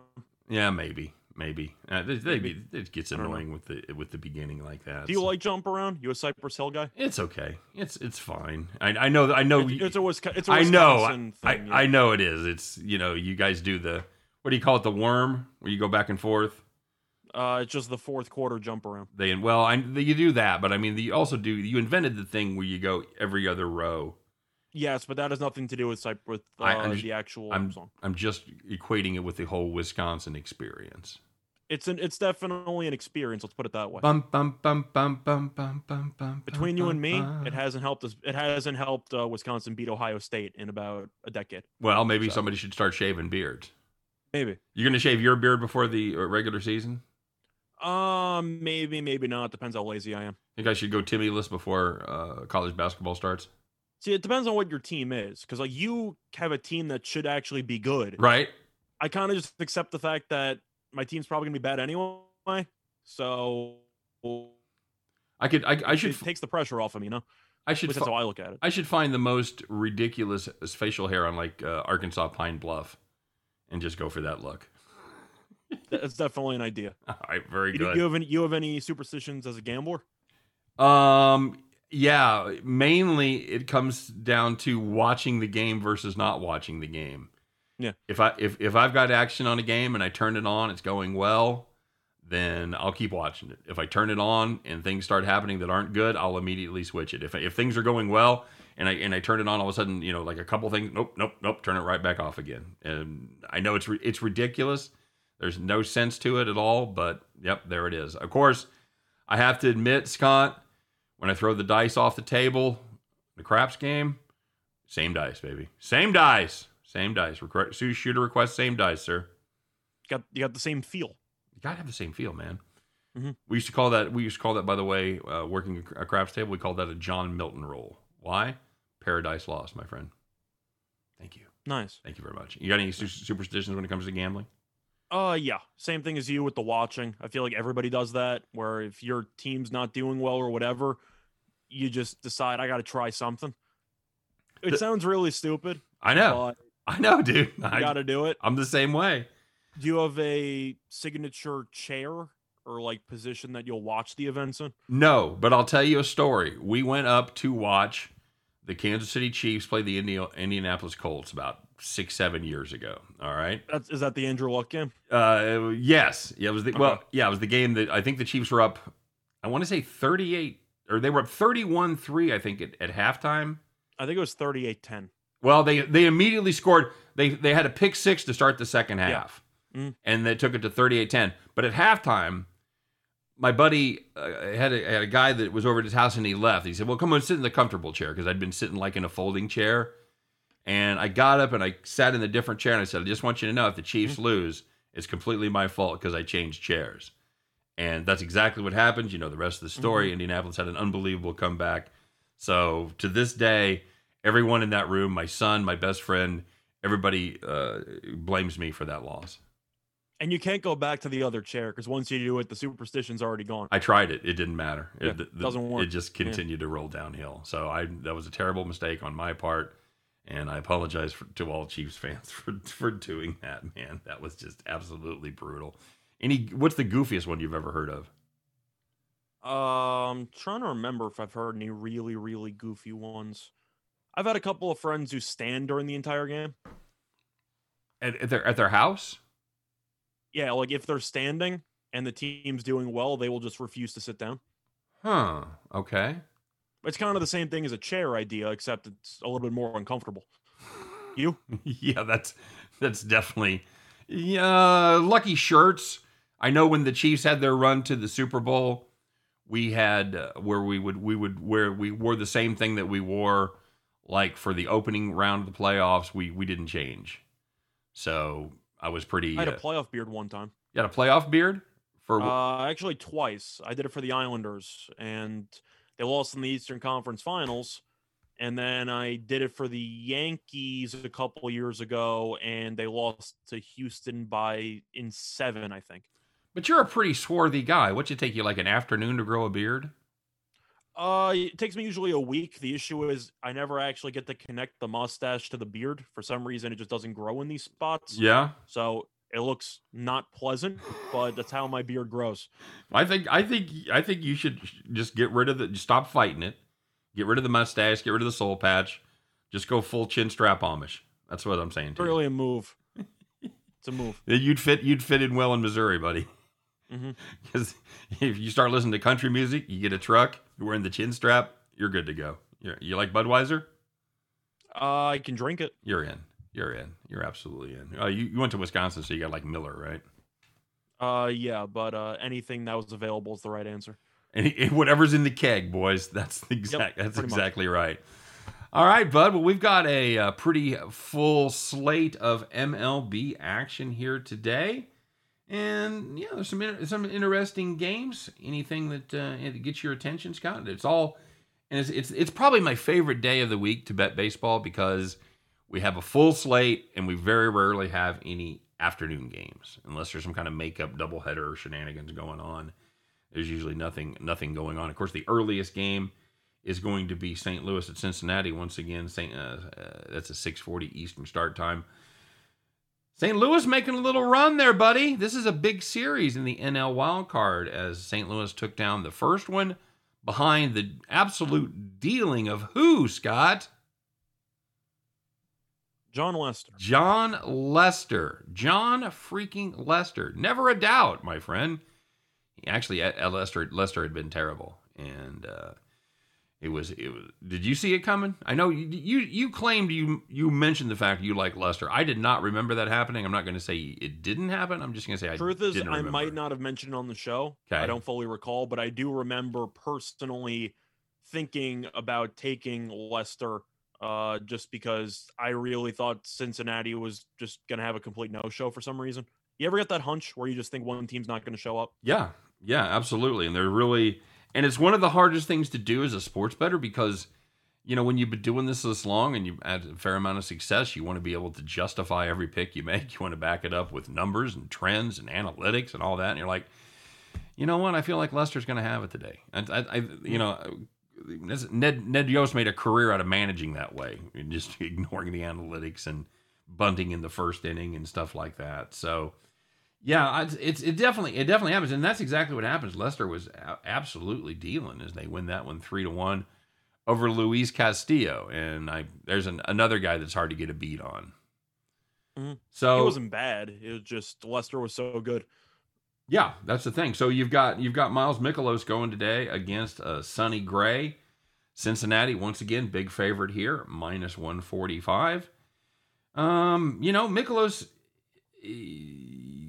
Yeah, maybe. Maybe. Uh, they, Maybe. it gets I annoying with the with the beginning like that. Do you so- like jump around? You a Cypress Hill guy? It's okay. It's it's fine. I I know I know It's, it's a Wisconsin. It's a I know I, thing, I yeah. know it is. It's you know you guys do the what do you call it the worm where you go back and forth. Uh, it's just the fourth quarter jump around. They well I you do that, but I mean you also do you invented the thing where you go every other row. Yes, but that has nothing to do with Cypress with uh, I under- the actual I'm- song. I'm just equating it with the whole Wisconsin experience. It's an it's definitely an experience. Let's put it that way. Bum bum bum bum bum bum bum bum. Between you and me, it hasn't helped us. It hasn't helped uh, Wisconsin beat Ohio State in about a decade. Well, maybe So. somebody should start shaving beards. Maybe. You're gonna shave your beard before the uh, regular season. Um, maybe, maybe not. Depends how lazy I am. I think I should go Timmy list before uh, college basketball starts. See, it depends on what your team is, because like you have a team that should actually be good. Right? I kind of just accept the fact that my team's probably gonna be bad anyway. So I could. I, I it should. takes the pressure off of me. You know, I should. fi- that's how I look at it. I should find the most ridiculous facial hair on like uh, Arkansas Pine Bluff, and just go for that look. That's definitely an idea. All right, very You, good. you have any? You have any superstitions as a gambler? Um, yeah, mainly it comes down to watching the game versus not watching the game. Yeah. If I if if I've got action on a game and I turn it on, it's going well, then I'll keep watching it. If I turn it on and things start happening that aren't good, I'll immediately switch it. If if things are going well and I and I turn it on, all of a sudden, you know, like a couple things, nope, nope, nope, turn it right back off again. And I know it's it's ridiculous. There's no sense to it at all, but yep, there it is. Of course, I have to admit, Scott, when I throw the dice off the table, the craps game, same dice, baby. Same dice. Same dice. Requ- Shooter request, same dice, sir. Got you got the same feel. You gotta have the same feel, man. Mhm. We used to call that. We used to call that, by the way, uh, working a a craps table. We called that a John Milton roll. Why? Paradise lost, my friend. Thank you. Nice. Thank you very much. You got any su- superstitions when it comes to gambling? Uh yeah, same thing as you with the watching. I feel like everybody does that where if your team's not doing well or whatever, you just decide I got to try something. It The- sounds really stupid, I know. I know, dude. you I, got to do it. I'm the same way. Do you have a signature chair or like position that you'll watch the events in? No, but I'll tell you a story. We went up to watch the Kansas City Chiefs play the Indi- Indianapolis Colts about six, seven years ago. All right. That's is that the Andrew Luck game? Uh, yes. Yeah, it was the well, yeah, it was the game that I think the Chiefs were up. I want to say 38 or they were up 31-3, I think, at, at halftime. I think it was 38-10. Well, they they immediately scored. They they had a pick six to start the second Yeah. half, Mhm. and they took it to 38-10. But at halftime, my buddy uh, had, a, had a guy that was over at his house, and he left. He said, "Well, come on, sit in the comfortable chair," because I'd been sitting like in a folding chair. And I got up and I sat in a different chair, and I said, "I just want you to know, if the Chiefs lose, it's completely my fault because I changed chairs." And that's exactly what happened. You know the rest of the story. Indianapolis had an unbelievable comeback. So to this day, everyone in that room, my son, my best friend, everybody uh, blames me for that loss. And you can't go back to the other chair because once you do it, the superstition's already gone. I tried it; it didn't matter. Yeah, it the- doesn't work. It just Yeah. continued to roll downhill. So I that was a terrible mistake on my part, and I apologize for, to all Chiefs fans for for doing that. Man, that was just absolutely brutal. Any what's the goofiest one you've ever heard of? Um, trying to remember if I've heard any really, really goofy ones. I've had a couple of friends who stand during the entire game. At, at their at their house? Yeah, like if they're standing and the team's doing well, they will just refuse to sit down. Huh. Okay. It's kind of the same thing as a chair idea, except it's a little bit more uncomfortable. You? yeah, that's that's definitely yeah. Lucky shirts. I know when the Chiefs had their run to the Super Bowl, we had uh, where we would we would wear we wore the same thing that we wore like for the opening round of the playoffs. We we didn't change, so I was pretty. I had a uh, playoff beard one time. you had a playoff beard for Uh, actually, twice. I did it for the Islanders, and they lost in the Eastern Conference Finals. And then I did it for the Yankees a couple years ago, and they lost to Houston by in seven, I think. But you're a pretty swarthy guy. What'd it take you like an afternoon to grow a beard? Uh, it takes me usually a week. The issue is I never actually get to connect the mustache to the beard. For some reason, it just doesn't grow in these spots. Yeah. So It looks not pleasant, but that's how my beard grows. I think I think I think you should just get rid of the stop fighting it. Get rid of the mustache, get rid of the soul patch. Just go full chin strap Amish. That's what I'm saying It's to you. really a move. It's a move. You'd fit you'd fit in well in Missouri, buddy. Because if you start listening to country music, you get a truck, you're wearing the chin strap, you're good to go. You're, you like Budweiser? Uh, I can drink it. You're in. You're in. You're absolutely in. Uh, you, you went to Wisconsin, so you got like Miller, right? Uh, yeah, but uh, anything that was available is the right answer. And he- whatever's in the keg, boys. That's exact. that's pretty much. exactly right. All right, bud. Well, we've got a, uh pretty full slate of MLB action here today, and yeah, there's some some interesting games. Anything that uh, gets your attention, Scott? It's all, and it's, it's it's probably my favorite day of the week to bet baseball because we have a full slate and we very rarely have any afternoon games unless there's some kind of makeup doubleheader or shenanigans going on. There's usually nothing nothing going on. Of course, the earliest game is going to be St. Louis at Cincinnati once again. St. Uh, uh, that's a 6:40 Eastern start time. St. Louis making a little run there, buddy. This is a big series in the NL wild card as St. Louis took down the first one behind the absolute dealing of who, Scott? Jon Lester. Jon Lester. Jon freaking Lester. Never a doubt, my friend. Actually, Lester, Lester had been terrible, and uh, it was. It was. Did you see it coming? I know you. You, you claimed you you mentioned the fact you like Lester. I did not remember that happening. I'm not going to say it didn't happen. I'm just going to say I. Truth is, didn't I remember. might not have mentioned it on the show. Okay. I don't fully recall, but I do remember personally thinking about taking Lester uh, just because I really thought Cincinnati was just going to have a complete no show for some reason. You ever get that hunch where you just think one team's not going to show up? Yeah, yeah, absolutely. And they're really, and it's one of the hardest things to do as a sports better because, you know, when you've been doing this this long and you've had a fair amount of success, you want to be able to justify every pick you make. You want to back it up with numbers and trends and analytics and all that. And you're like, you know what? I feel like Lester's going to have it today. And I, I, you know, Ned Ned Yost made a career out of managing that way, just ignoring the analytics and bunting in the first inning and stuff like that. So, yeah, it's, it definitely it definitely happens, and that's exactly what happens. Lester was absolutely dealing as they win that one three to one over Luis Castillo, and I there's an, another guy that's hard to get a beat on. Mhm. So It wasn't bad. It was just Lester was so good. yeah, that's the thing. So you've got you've got Miles Mikolas going today against uh, Sonny Gray. Cincinnati once again big favorite here, minus one forty five. Um, you know Mikolas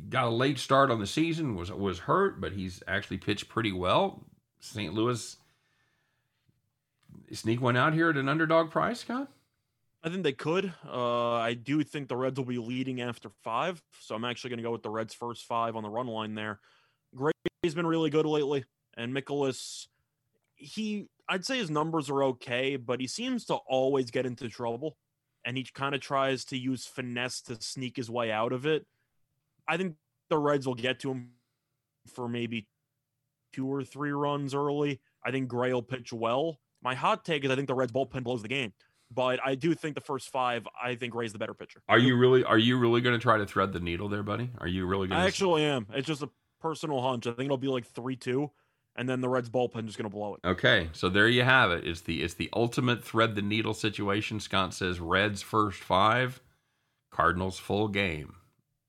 got a late start on the season was was hurt, but he's actually pitched pretty well. St. Louis sneak one out here at an underdog price, Scott. I think they could. Uh, I do think the Reds will be leading after five, so I'm actually going to go with the Reds' first five on the run line there. Gray's been really good lately, and Mikolas, he, I'd say his numbers are okay, but he seems to always get into trouble, and he kind of tries to use finesse to sneak his way out of it. I think the Reds will get to him for maybe two or three runs early. I think Gray will pitch well. My hot take is I think the Reds bullpen blows the game but I do think the first five, I think Ray's the better pitcher. Are you really are you really going to try to thread the needle there, buddy? Are you really going I to actually am. It's just a personal hunch. I think it'll be like three two, and then the Reds bullpen just gonna blow it. Okay, so there you have it. It's the it's the ultimate thread the needle situation. Scott says Reds first five, Cardinals full game.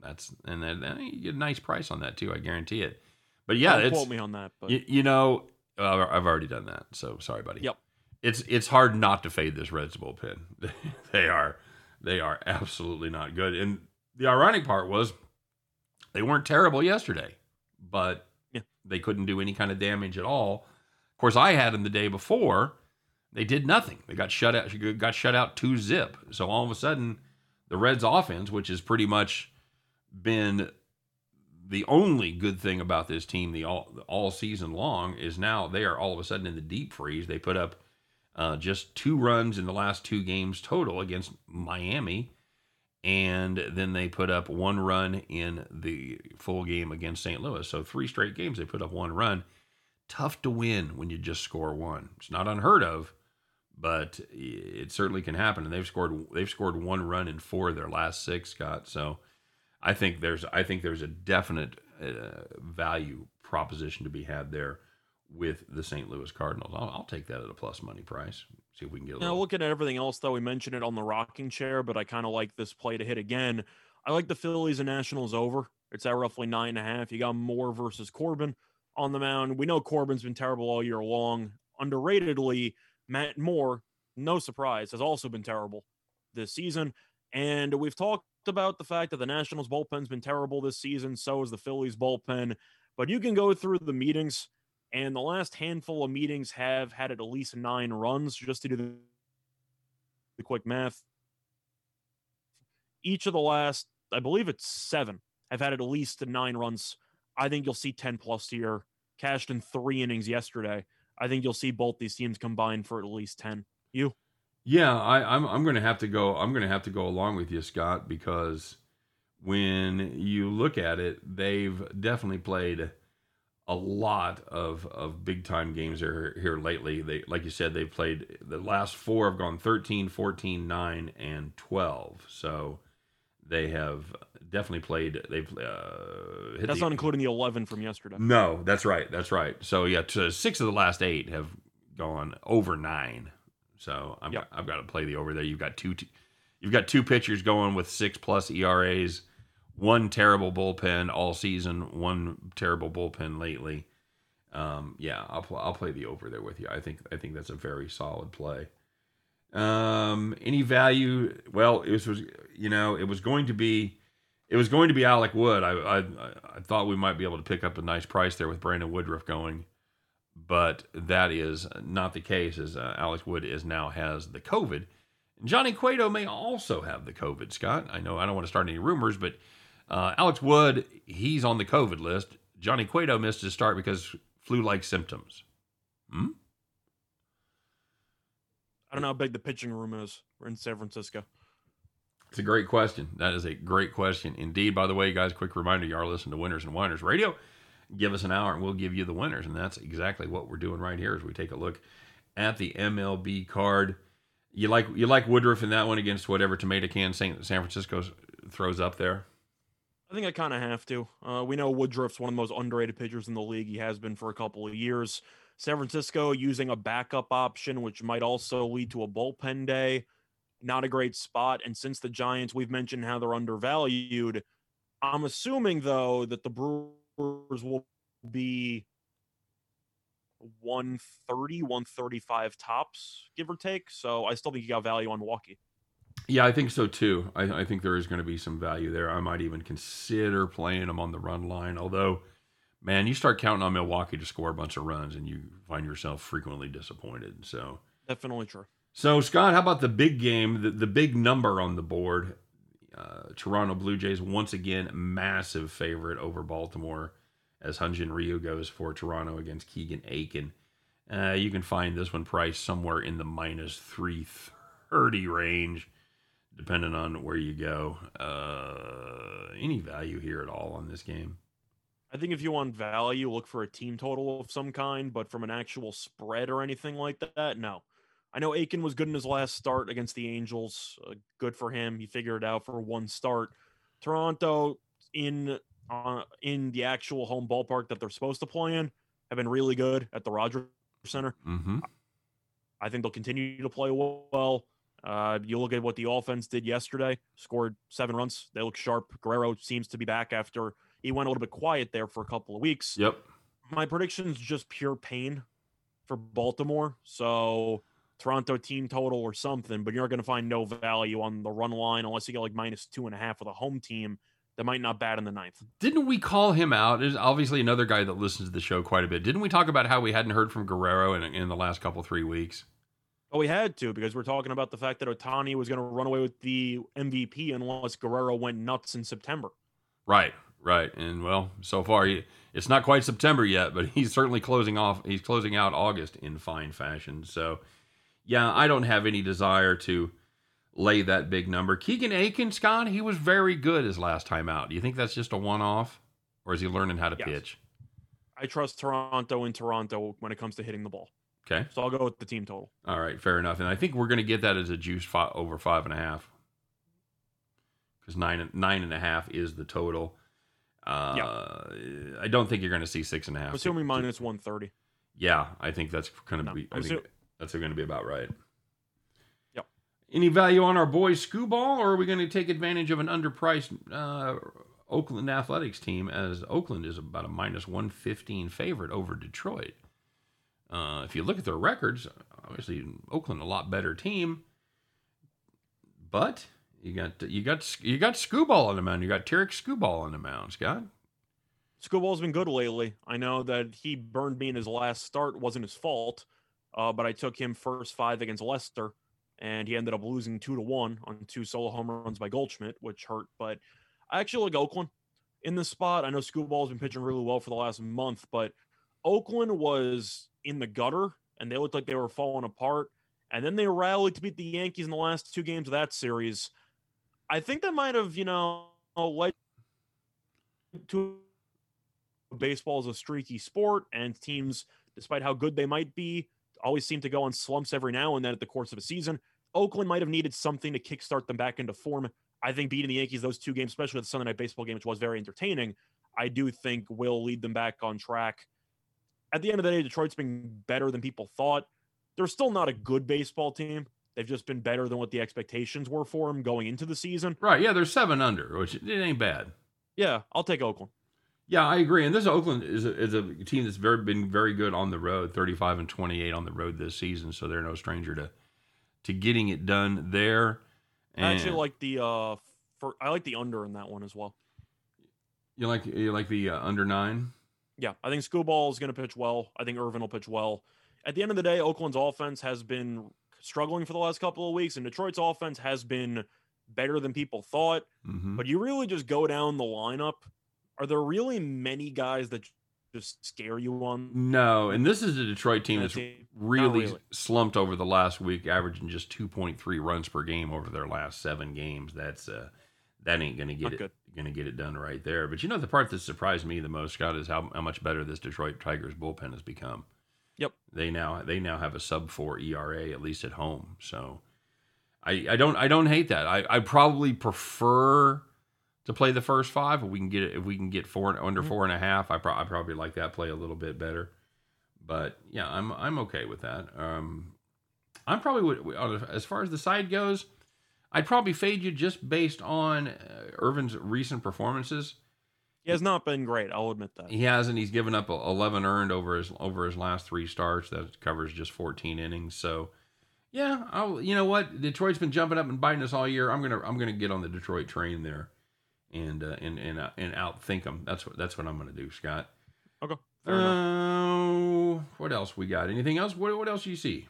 That's and then, you get a nice price on that too. I guarantee it. But yeah, Don't quote me on that, but you, you know I've already done that. So sorry, buddy. Yep. It's it's hard not to fade this Reds bullpen. they are they are absolutely not good. And the ironic part was they weren't terrible yesterday, but Yeah. they couldn't do any kind of damage at all. Of course, I had them the day before. They did nothing. They got shut out. Got shut out two zip. So all of a sudden, the Reds' offense, which is pretty much been the only good thing about this team the all all season long, is now they are all of a sudden in the deep freeze. They put up uh, just two runs in the last two games total against Miami, and then they put up one run in the full game against St. Louis. So three straight games they put up one run. Tough to win when you just score one. It's not unheard of, but it certainly can happen. And they've scored they've scored one run in four of their last six, Scott. So I think there's I think there's a definite uh, value proposition to be had there with the St. Louis Cardinals. I'll, I'll take that at a plus money price. See if we can get a Now, little. looking at everything else, though, we mentioned it on the rocking chair, but I kind of like this play to hit again. I like the Phillies and Nationals over. It's at roughly nine and a half. You got Moore versus Corbin on the mound. We know Corbin's been terrible all year long. Underratedly, Matt Moore, no surprise, has also been terrible this season. And we've talked about the fact that the Nationals bullpen's been terrible this season. So is the Phillies bullpen. But you can go through the meetings, and the last handful of meetings have had at least nine runs, just to do the, the quick math. Each of the last, I believe it's seven, have had at least nine runs. I think you'll see 10 plus here. Cashed in three innings yesterday. I think you'll see both these teams combined for at least 10. You? Yeah, I, I'm I'm going to have to go. I'm going to have to go along with you, Scott, because when you look at it, they've definitely played a lot of of big time games here here lately. They like you said, they've played the last four have gone 13, 14, 9, and 12. So they have definitely played. They've uh, hit That's the- not including the 11 from yesterday. no, that's right. That's right. So yeah, to six of the last eight have gone over nine. So I'm, Yep. I've got to play the over there. You've got two, you've got two pitchers going with six plus ERAs. One terrible bullpen all season. One terrible bullpen lately. Um, yeah, I'll pl- I'll play the over there with you. I think I think that's a very solid play. Um, any value? Well, it was, was you know it was going to be it was going to be Alec Wood. I, I I thought we might be able to pick up a nice price there with Brandon Woodruff going, but that is not the case. As uh, Alex Wood is now has the COVID. Johnny Cueto may also have the COVID. Scott, I know I don't want to start any rumors, but uh, Alex Wood he's on the COVID list. Johnny Cueto missed his start because flu-like symptoms. Hmm? I don't know how big the pitching room is. We're in San Francisco. It's a great question. That is a great question indeed. By the way, guys, quick reminder: you are listening to Winners and Whiners Radio. Give us an hour, and we'll give you the winners, and that's exactly what we're doing right here. As we take a look at the MLB card, you like you like Woodruff in that one against whatever tomato can San, San Francisco throws up there. I think I kind of have to. Uh, we know Woodruff's one of the most underrated pitchers in the league. He has been for a couple of years. San Francisco using a backup option, which might also lead to a bullpen day. Not a great spot. And since the Giants, we've mentioned how they're undervalued. I'm assuming, though, that the Brewers will be 130, 135 tops, give or take. So I still think you got value on Milwaukee. Yeah, I think so too. I, I think there is going to be some value there. I might even consider playing them on the run line. Although, man, you start counting on Milwaukee to score a bunch of runs, and you find yourself frequently disappointed. So. Definitely true. So, Scott, how about the big game, the, the big number on the board? Uh, Toronto Blue Jays, once again, massive favorite over Baltimore as Hyun Jin Ryu goes for Toronto against Keegan Akin. Uh, you can find this one priced somewhere in the minus 330 range, depending on where you go. Uh, any value here at all on this game? I think if you want value, look for a team total of some kind, but from an actual spread or anything like that, no. I know Akin was good in his last start against the Angels. Uh, good for him. He figured it out for one start. Toronto in uh, in the actual home ballpark that they're supposed to play in have been really good at the Rogers Center. Mm-hmm. I think they'll continue to play well. Uh, you look at what the offense did yesterday, scored seven runs. They look sharp. Guerrero seems to be back after he went a little bit quiet there for a couple of weeks. Yep. My prediction is just pure pain for Baltimore. So Toronto team total or something, but you're going to find no value on the run line unless you get like minus two and a half with a home team that might not bat in the ninth. Didn't we call him out? There's obviously another guy that listens to the show quite a bit. Didn't we talk about how we hadn't heard from Guerrero in, in the last couple three weeks? Oh, we had to because we're talking about the fact that Ohtani was going to run away with the MVP unless Guerrero went nuts in September. Right, right. And well, so far he, it's not quite September yet, but he's certainly closing off. He's closing out August in fine fashion. So, yeah, I don't have any desire to lay that big number. Keegan Akin, Scott, he was very good his last time out. Do you think that's just a one-off, or is he learning how to Yes. pitch? I trust Toronto in Toronto when it comes to hitting the ball. Okay, So I'll go with the team total. all right, fair enough. And I think we're going to get that as a juice fi- over five and a half. because nine nine and a half is the total. Uh, I don't think you're going to see six and a half. Assuming To- minus 130. Yeah, I think that's going to No, be. I I'm think that's going to be about right. Yep. Any value on our boys Skubal, or are we going to take advantage of an underpriced uh, Oakland Athletics team? As Oakland is about a minus one fifteen favorite over Detroit. Uh, if you look at their records, obviously Oakland a lot better team, but you got you got you got Skubal on the mound. You got Tarik Skubal on the mound, Scott. Skubal's been good lately. I know that he burned me in his last start. wasn't his fault, uh, but I took him first five against Lester, and he ended up losing two to one on two solo home runs by Goldschmidt, which hurt. But I actually like Oakland in this spot. I know Skubal's been pitching really well for the last month, but Oakland was in the gutter, and they looked like they were falling apart. And then they rallied to beat the Yankees in the last two games of that series. I think that might have, you know, led to baseball is a streaky sport, and teams, despite how good they might be, always seem to go on slumps every now and then at the course of a season. Oakland might have needed something to kickstart them back into form. I think beating the Yankees those two games, especially the Sunday night baseball game, which was very entertaining, I do think will lead them back on track. At the end of the day, Detroit's been better than people thought. They're still not a good baseball team. They've just been better than what the expectations were for them going into the season. Right? Yeah, they're seven under, which it ain't bad. Yeah, I'll take Oakland. Yeah, I agree. And this Oakland is a, is a team that's very been very good on the road, 35 and 28 on the road this season, so they're no stranger to to getting it done there. And I actually like the uh for I like the under in that one as well. you like you like the uh, under 9? Yeah, I think Skubal is going to pitch well. I think Irvin will pitch well. At the end of the day, Oakland's offense has been struggling for the last couple of weeks, and Detroit's offense has been better than people thought. Mhm. But you really just go down the lineup. Are there really many guys that just scare you on? No, and this is a Detroit team that's really, really. slumped over the last week, averaging just 2.3 runs per game over their last 7 games. That's uh that ain't going to get Not it good. to get it done right there. But you know the part that surprised me the most, Scott, is how, how much better this Detroit Tigers bullpen has become. Yep. They now they now have a sub 4 ERA at least at home. So I I don't I don't hate that. I I probably prefer to play the first five if we can get it if we can get four under Mhm. four and a half. I, pro- I probably like that play a little bit better. But yeah, I'm I'm okay with that. Um, I'm probably as far as the side goes, I'd probably fade you just based on uh, Irvin's recent performances. He has not been great. I'll admit that. He hasn't. He's given up 11 earned over his over his last three starts. That covers just 14 innings. So, yeah, I'll. You know what? Detroit's been jumping up and biting us all year. I'm gonna I'm gonna get on the Detroit train there, and uh, and and uh, and outthink them. That's what that's what I'm gonna do, Scott. Okay. Fair. Uh, what else we got? Anything else? What what else you see?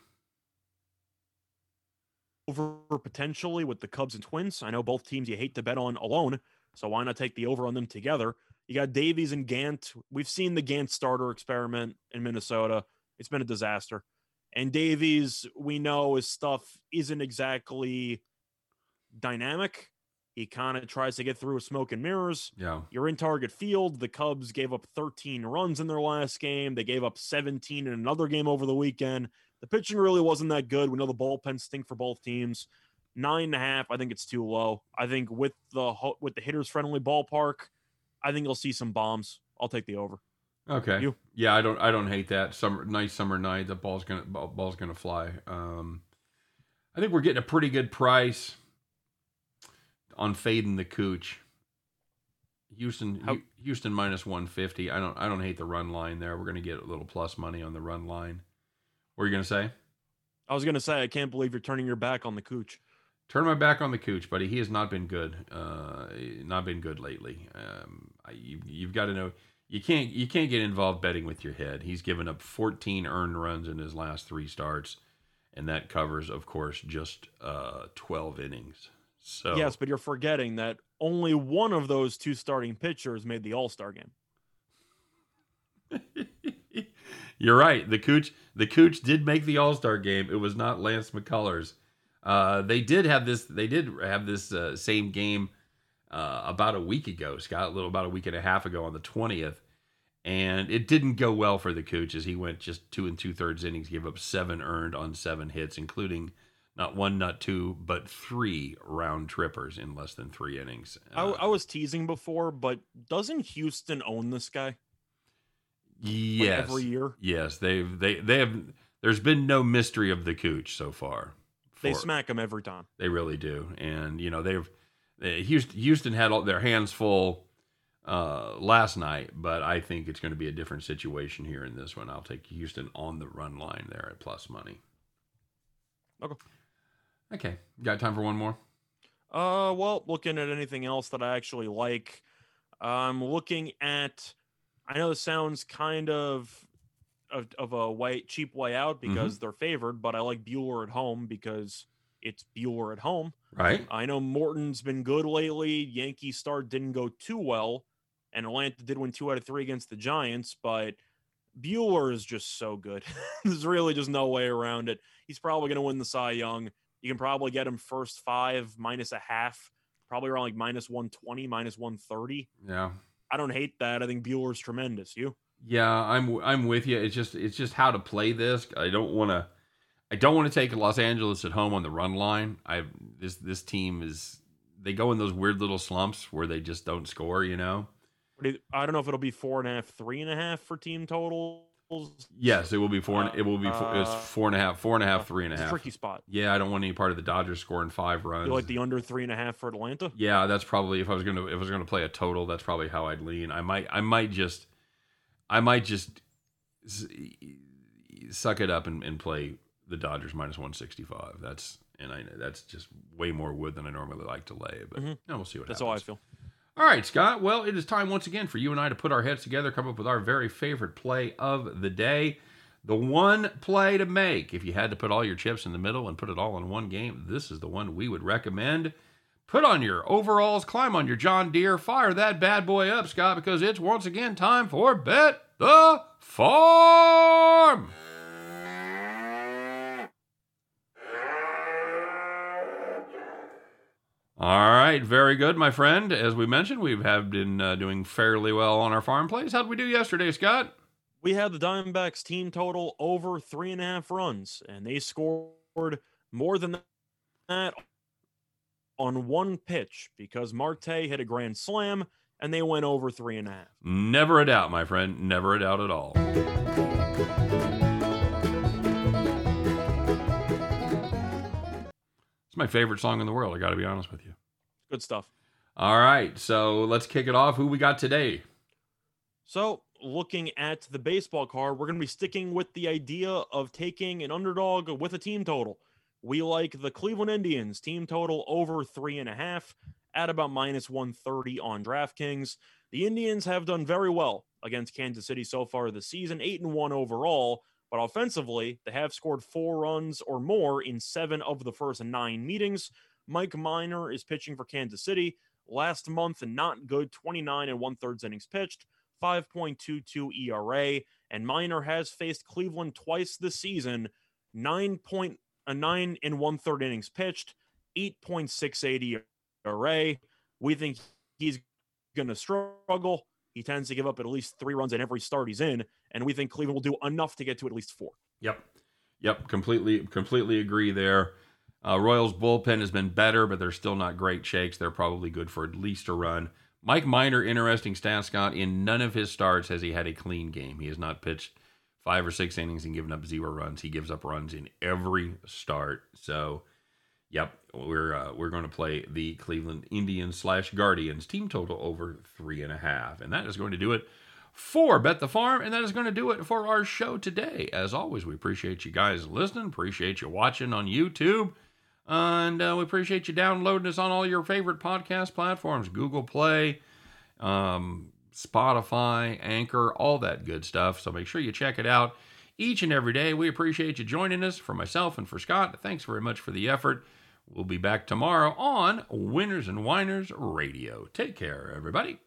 over potentially with the Cubs and Twins. I know both teams you hate to bet on alone, so why not take the over on them together? You got Davies and Gant. We've seen the Gant starter experiment in Minnesota. It's been a disaster. And Davies, we know his stuff isn't exactly dynamic. He kind of tries to get through with smoke and mirrors. Yeah, You're in target field. The Cubs gave up 13 runs in their last game. They gave up 17 in another game over the weekend. The pitching really wasn't that good. We know the bullpen stink for both teams. Nine and a half, I think it's too low. I think with the with the hitters friendly ballpark, I think you'll see some bombs. I'll take the over. Okay. You? Yeah, I don't I don't hate that. Summer nice summer night. The ball's gonna ball, ball's gonna fly. Um, I think we're getting a pretty good price on fading the cooch. Houston How- Houston minus one fifty. I don't I don't hate the run line there. We're gonna get a little plus money on the run line. What are you gonna say? I was gonna say I can't believe you're turning your back on the cooch. Turn my back on the cooch, buddy. He has not been good. Uh, not been good lately. Um, I, you, you've got to know you can't you can't get involved betting with your head. He's given up 14 earned runs in his last three starts, and that covers, of course, just uh, 12 innings. So Yes, but you're forgetting that only one of those two starting pitchers made the All Star game. You're right. The Cooch the Cooch did make the All Star game. It was not Lance McCullers. Uh, they did have this. They did have this uh, same game uh, about a week ago, Scott. A little about a week and a half ago on the twentieth, and it didn't go well for the Cooch as he went just two and two thirds innings, gave up seven earned on seven hits, including not one, not two, but three round trippers in less than three innings. I, Uh, I was teasing before, but doesn't Houston own this guy? Like, yes, every year yes, they've they they have. There's been no mystery of the cooch so far. they smack him every time. They really do, and you know they've they, Houston, Houston had all their hands full uh, last night, but I think it's going to be a different situation here in this one. I'll take Houston on the run line there at plus money. Okay. Okay, got time for one more? Uh, well, looking at anything else that I actually like, I'm looking at. I know this sounds kind of of, of a way cheap way out Mm-hmm. because they're favored, but I like Buehler at home because it's Buehler at home. Right? I know Morton's been good lately. Yankee start didn't go too well, and Atlanta did win two out of three against the Giants, but Buehler is just so good. There's really just no way around it. He's probably going to win the Cy Young. You can probably get him first five minus a half, probably around like minus 120, minus 130. Yeah. I don't hate that. I think Buehler's tremendous. You? Yeah, I'm I'm with you. It's just it's just how to play this. I don't want to I don't want to take Los Angeles at home on the run line. I this this team is they go in those weird little slumps where they just don't score. You know. What do you- I don't know if it'll be four and a half, three and a half for team totals. Yes, it will be four. and it will be four, it's Uh, four and a half, four and a half, three and a It's half. tricky spot. Yeah, I don't want any part of the Dodgers scoring five runs. You like the under three and a half for Atlanta? yeah, that's probably if I was gonna if I was gonna play a total, that's probably how I'd lean. I might I might just I might just suck it up and, and play the Dodgers minus one sixty five. That's and I that's just way more wood than I normally like to lay, but Mhm. no, we'll see what happens. That's happens. how I feel. All right, Scott. Well, it is time once again for you and I to put our heads together, come up with our very favorite play of the day. The one play to make. If you had to put all your chips in the middle and put it all in one game, this is the one we would recommend. Put on your overalls, climb on your John Deere, fire that bad boy up, Scott, because it's once again time for Bet the Farm. All right, very good, my friend. As we mentioned, we have been uh, doing fairly well on our farm plays. How'd we do yesterday, Scott? We had the Diamondbacks team total over three and a half runs, and they scored more than that on one pitch because Marte hit a grand slam and they went over three and a half. Never a doubt, my friend. Never a doubt at all. It's my favorite song in the world. I got to be honest with you. Good stuff. All right, so let's kick it off. Who we got today? So, looking at the baseball card, we're going to be sticking with the idea of taking an underdog with a team total. We like the Cleveland Indians team total over three and a half at about minus 130 on DraftKings. The Indians have done very well against Kansas City so far this season, eight and one overall. But offensively, they have scored four runs or more in seven of the first nine meetings. Mike Minor is pitching for Kansas City. Last month, not good, 29 and one thirds innings pitched, 5.22 ERA. And Minor has faced Cleveland twice this season, 9 point, a 9 and one third innings pitched, 8.68 ERA. We think he's going to struggle. He tends to give up at least three runs in every start he's in, and we think Cleveland will do enough to get to at least four. Yep. Yep. Completely, completely agree there. Uh, Royals bullpen has been better, but they're still not great shakes. They're probably good for at least a run. Mike Minor, interesting stat, Scott. In none of his starts has he had a clean game. He has not pitched five or six innings and given up zero runs. He gives up runs in every start. So, yep, we're uh, we're going to play the Cleveland Indians slash Guardians team total over three and a half, and that is going to do it for Bet the Farm, and that is going to do it for our show today. As always, we appreciate you guys listening, appreciate you watching on YouTube, and uh, we appreciate you downloading us on all your favorite podcast platforms Google Play, um, Spotify, Anchor, all that good stuff. So make sure you check it out each and every day. We appreciate you joining us. For myself and for Scott, thanks very much for the effort. We'll be back tomorrow on Winners and Whiners Radio. Take care, everybody.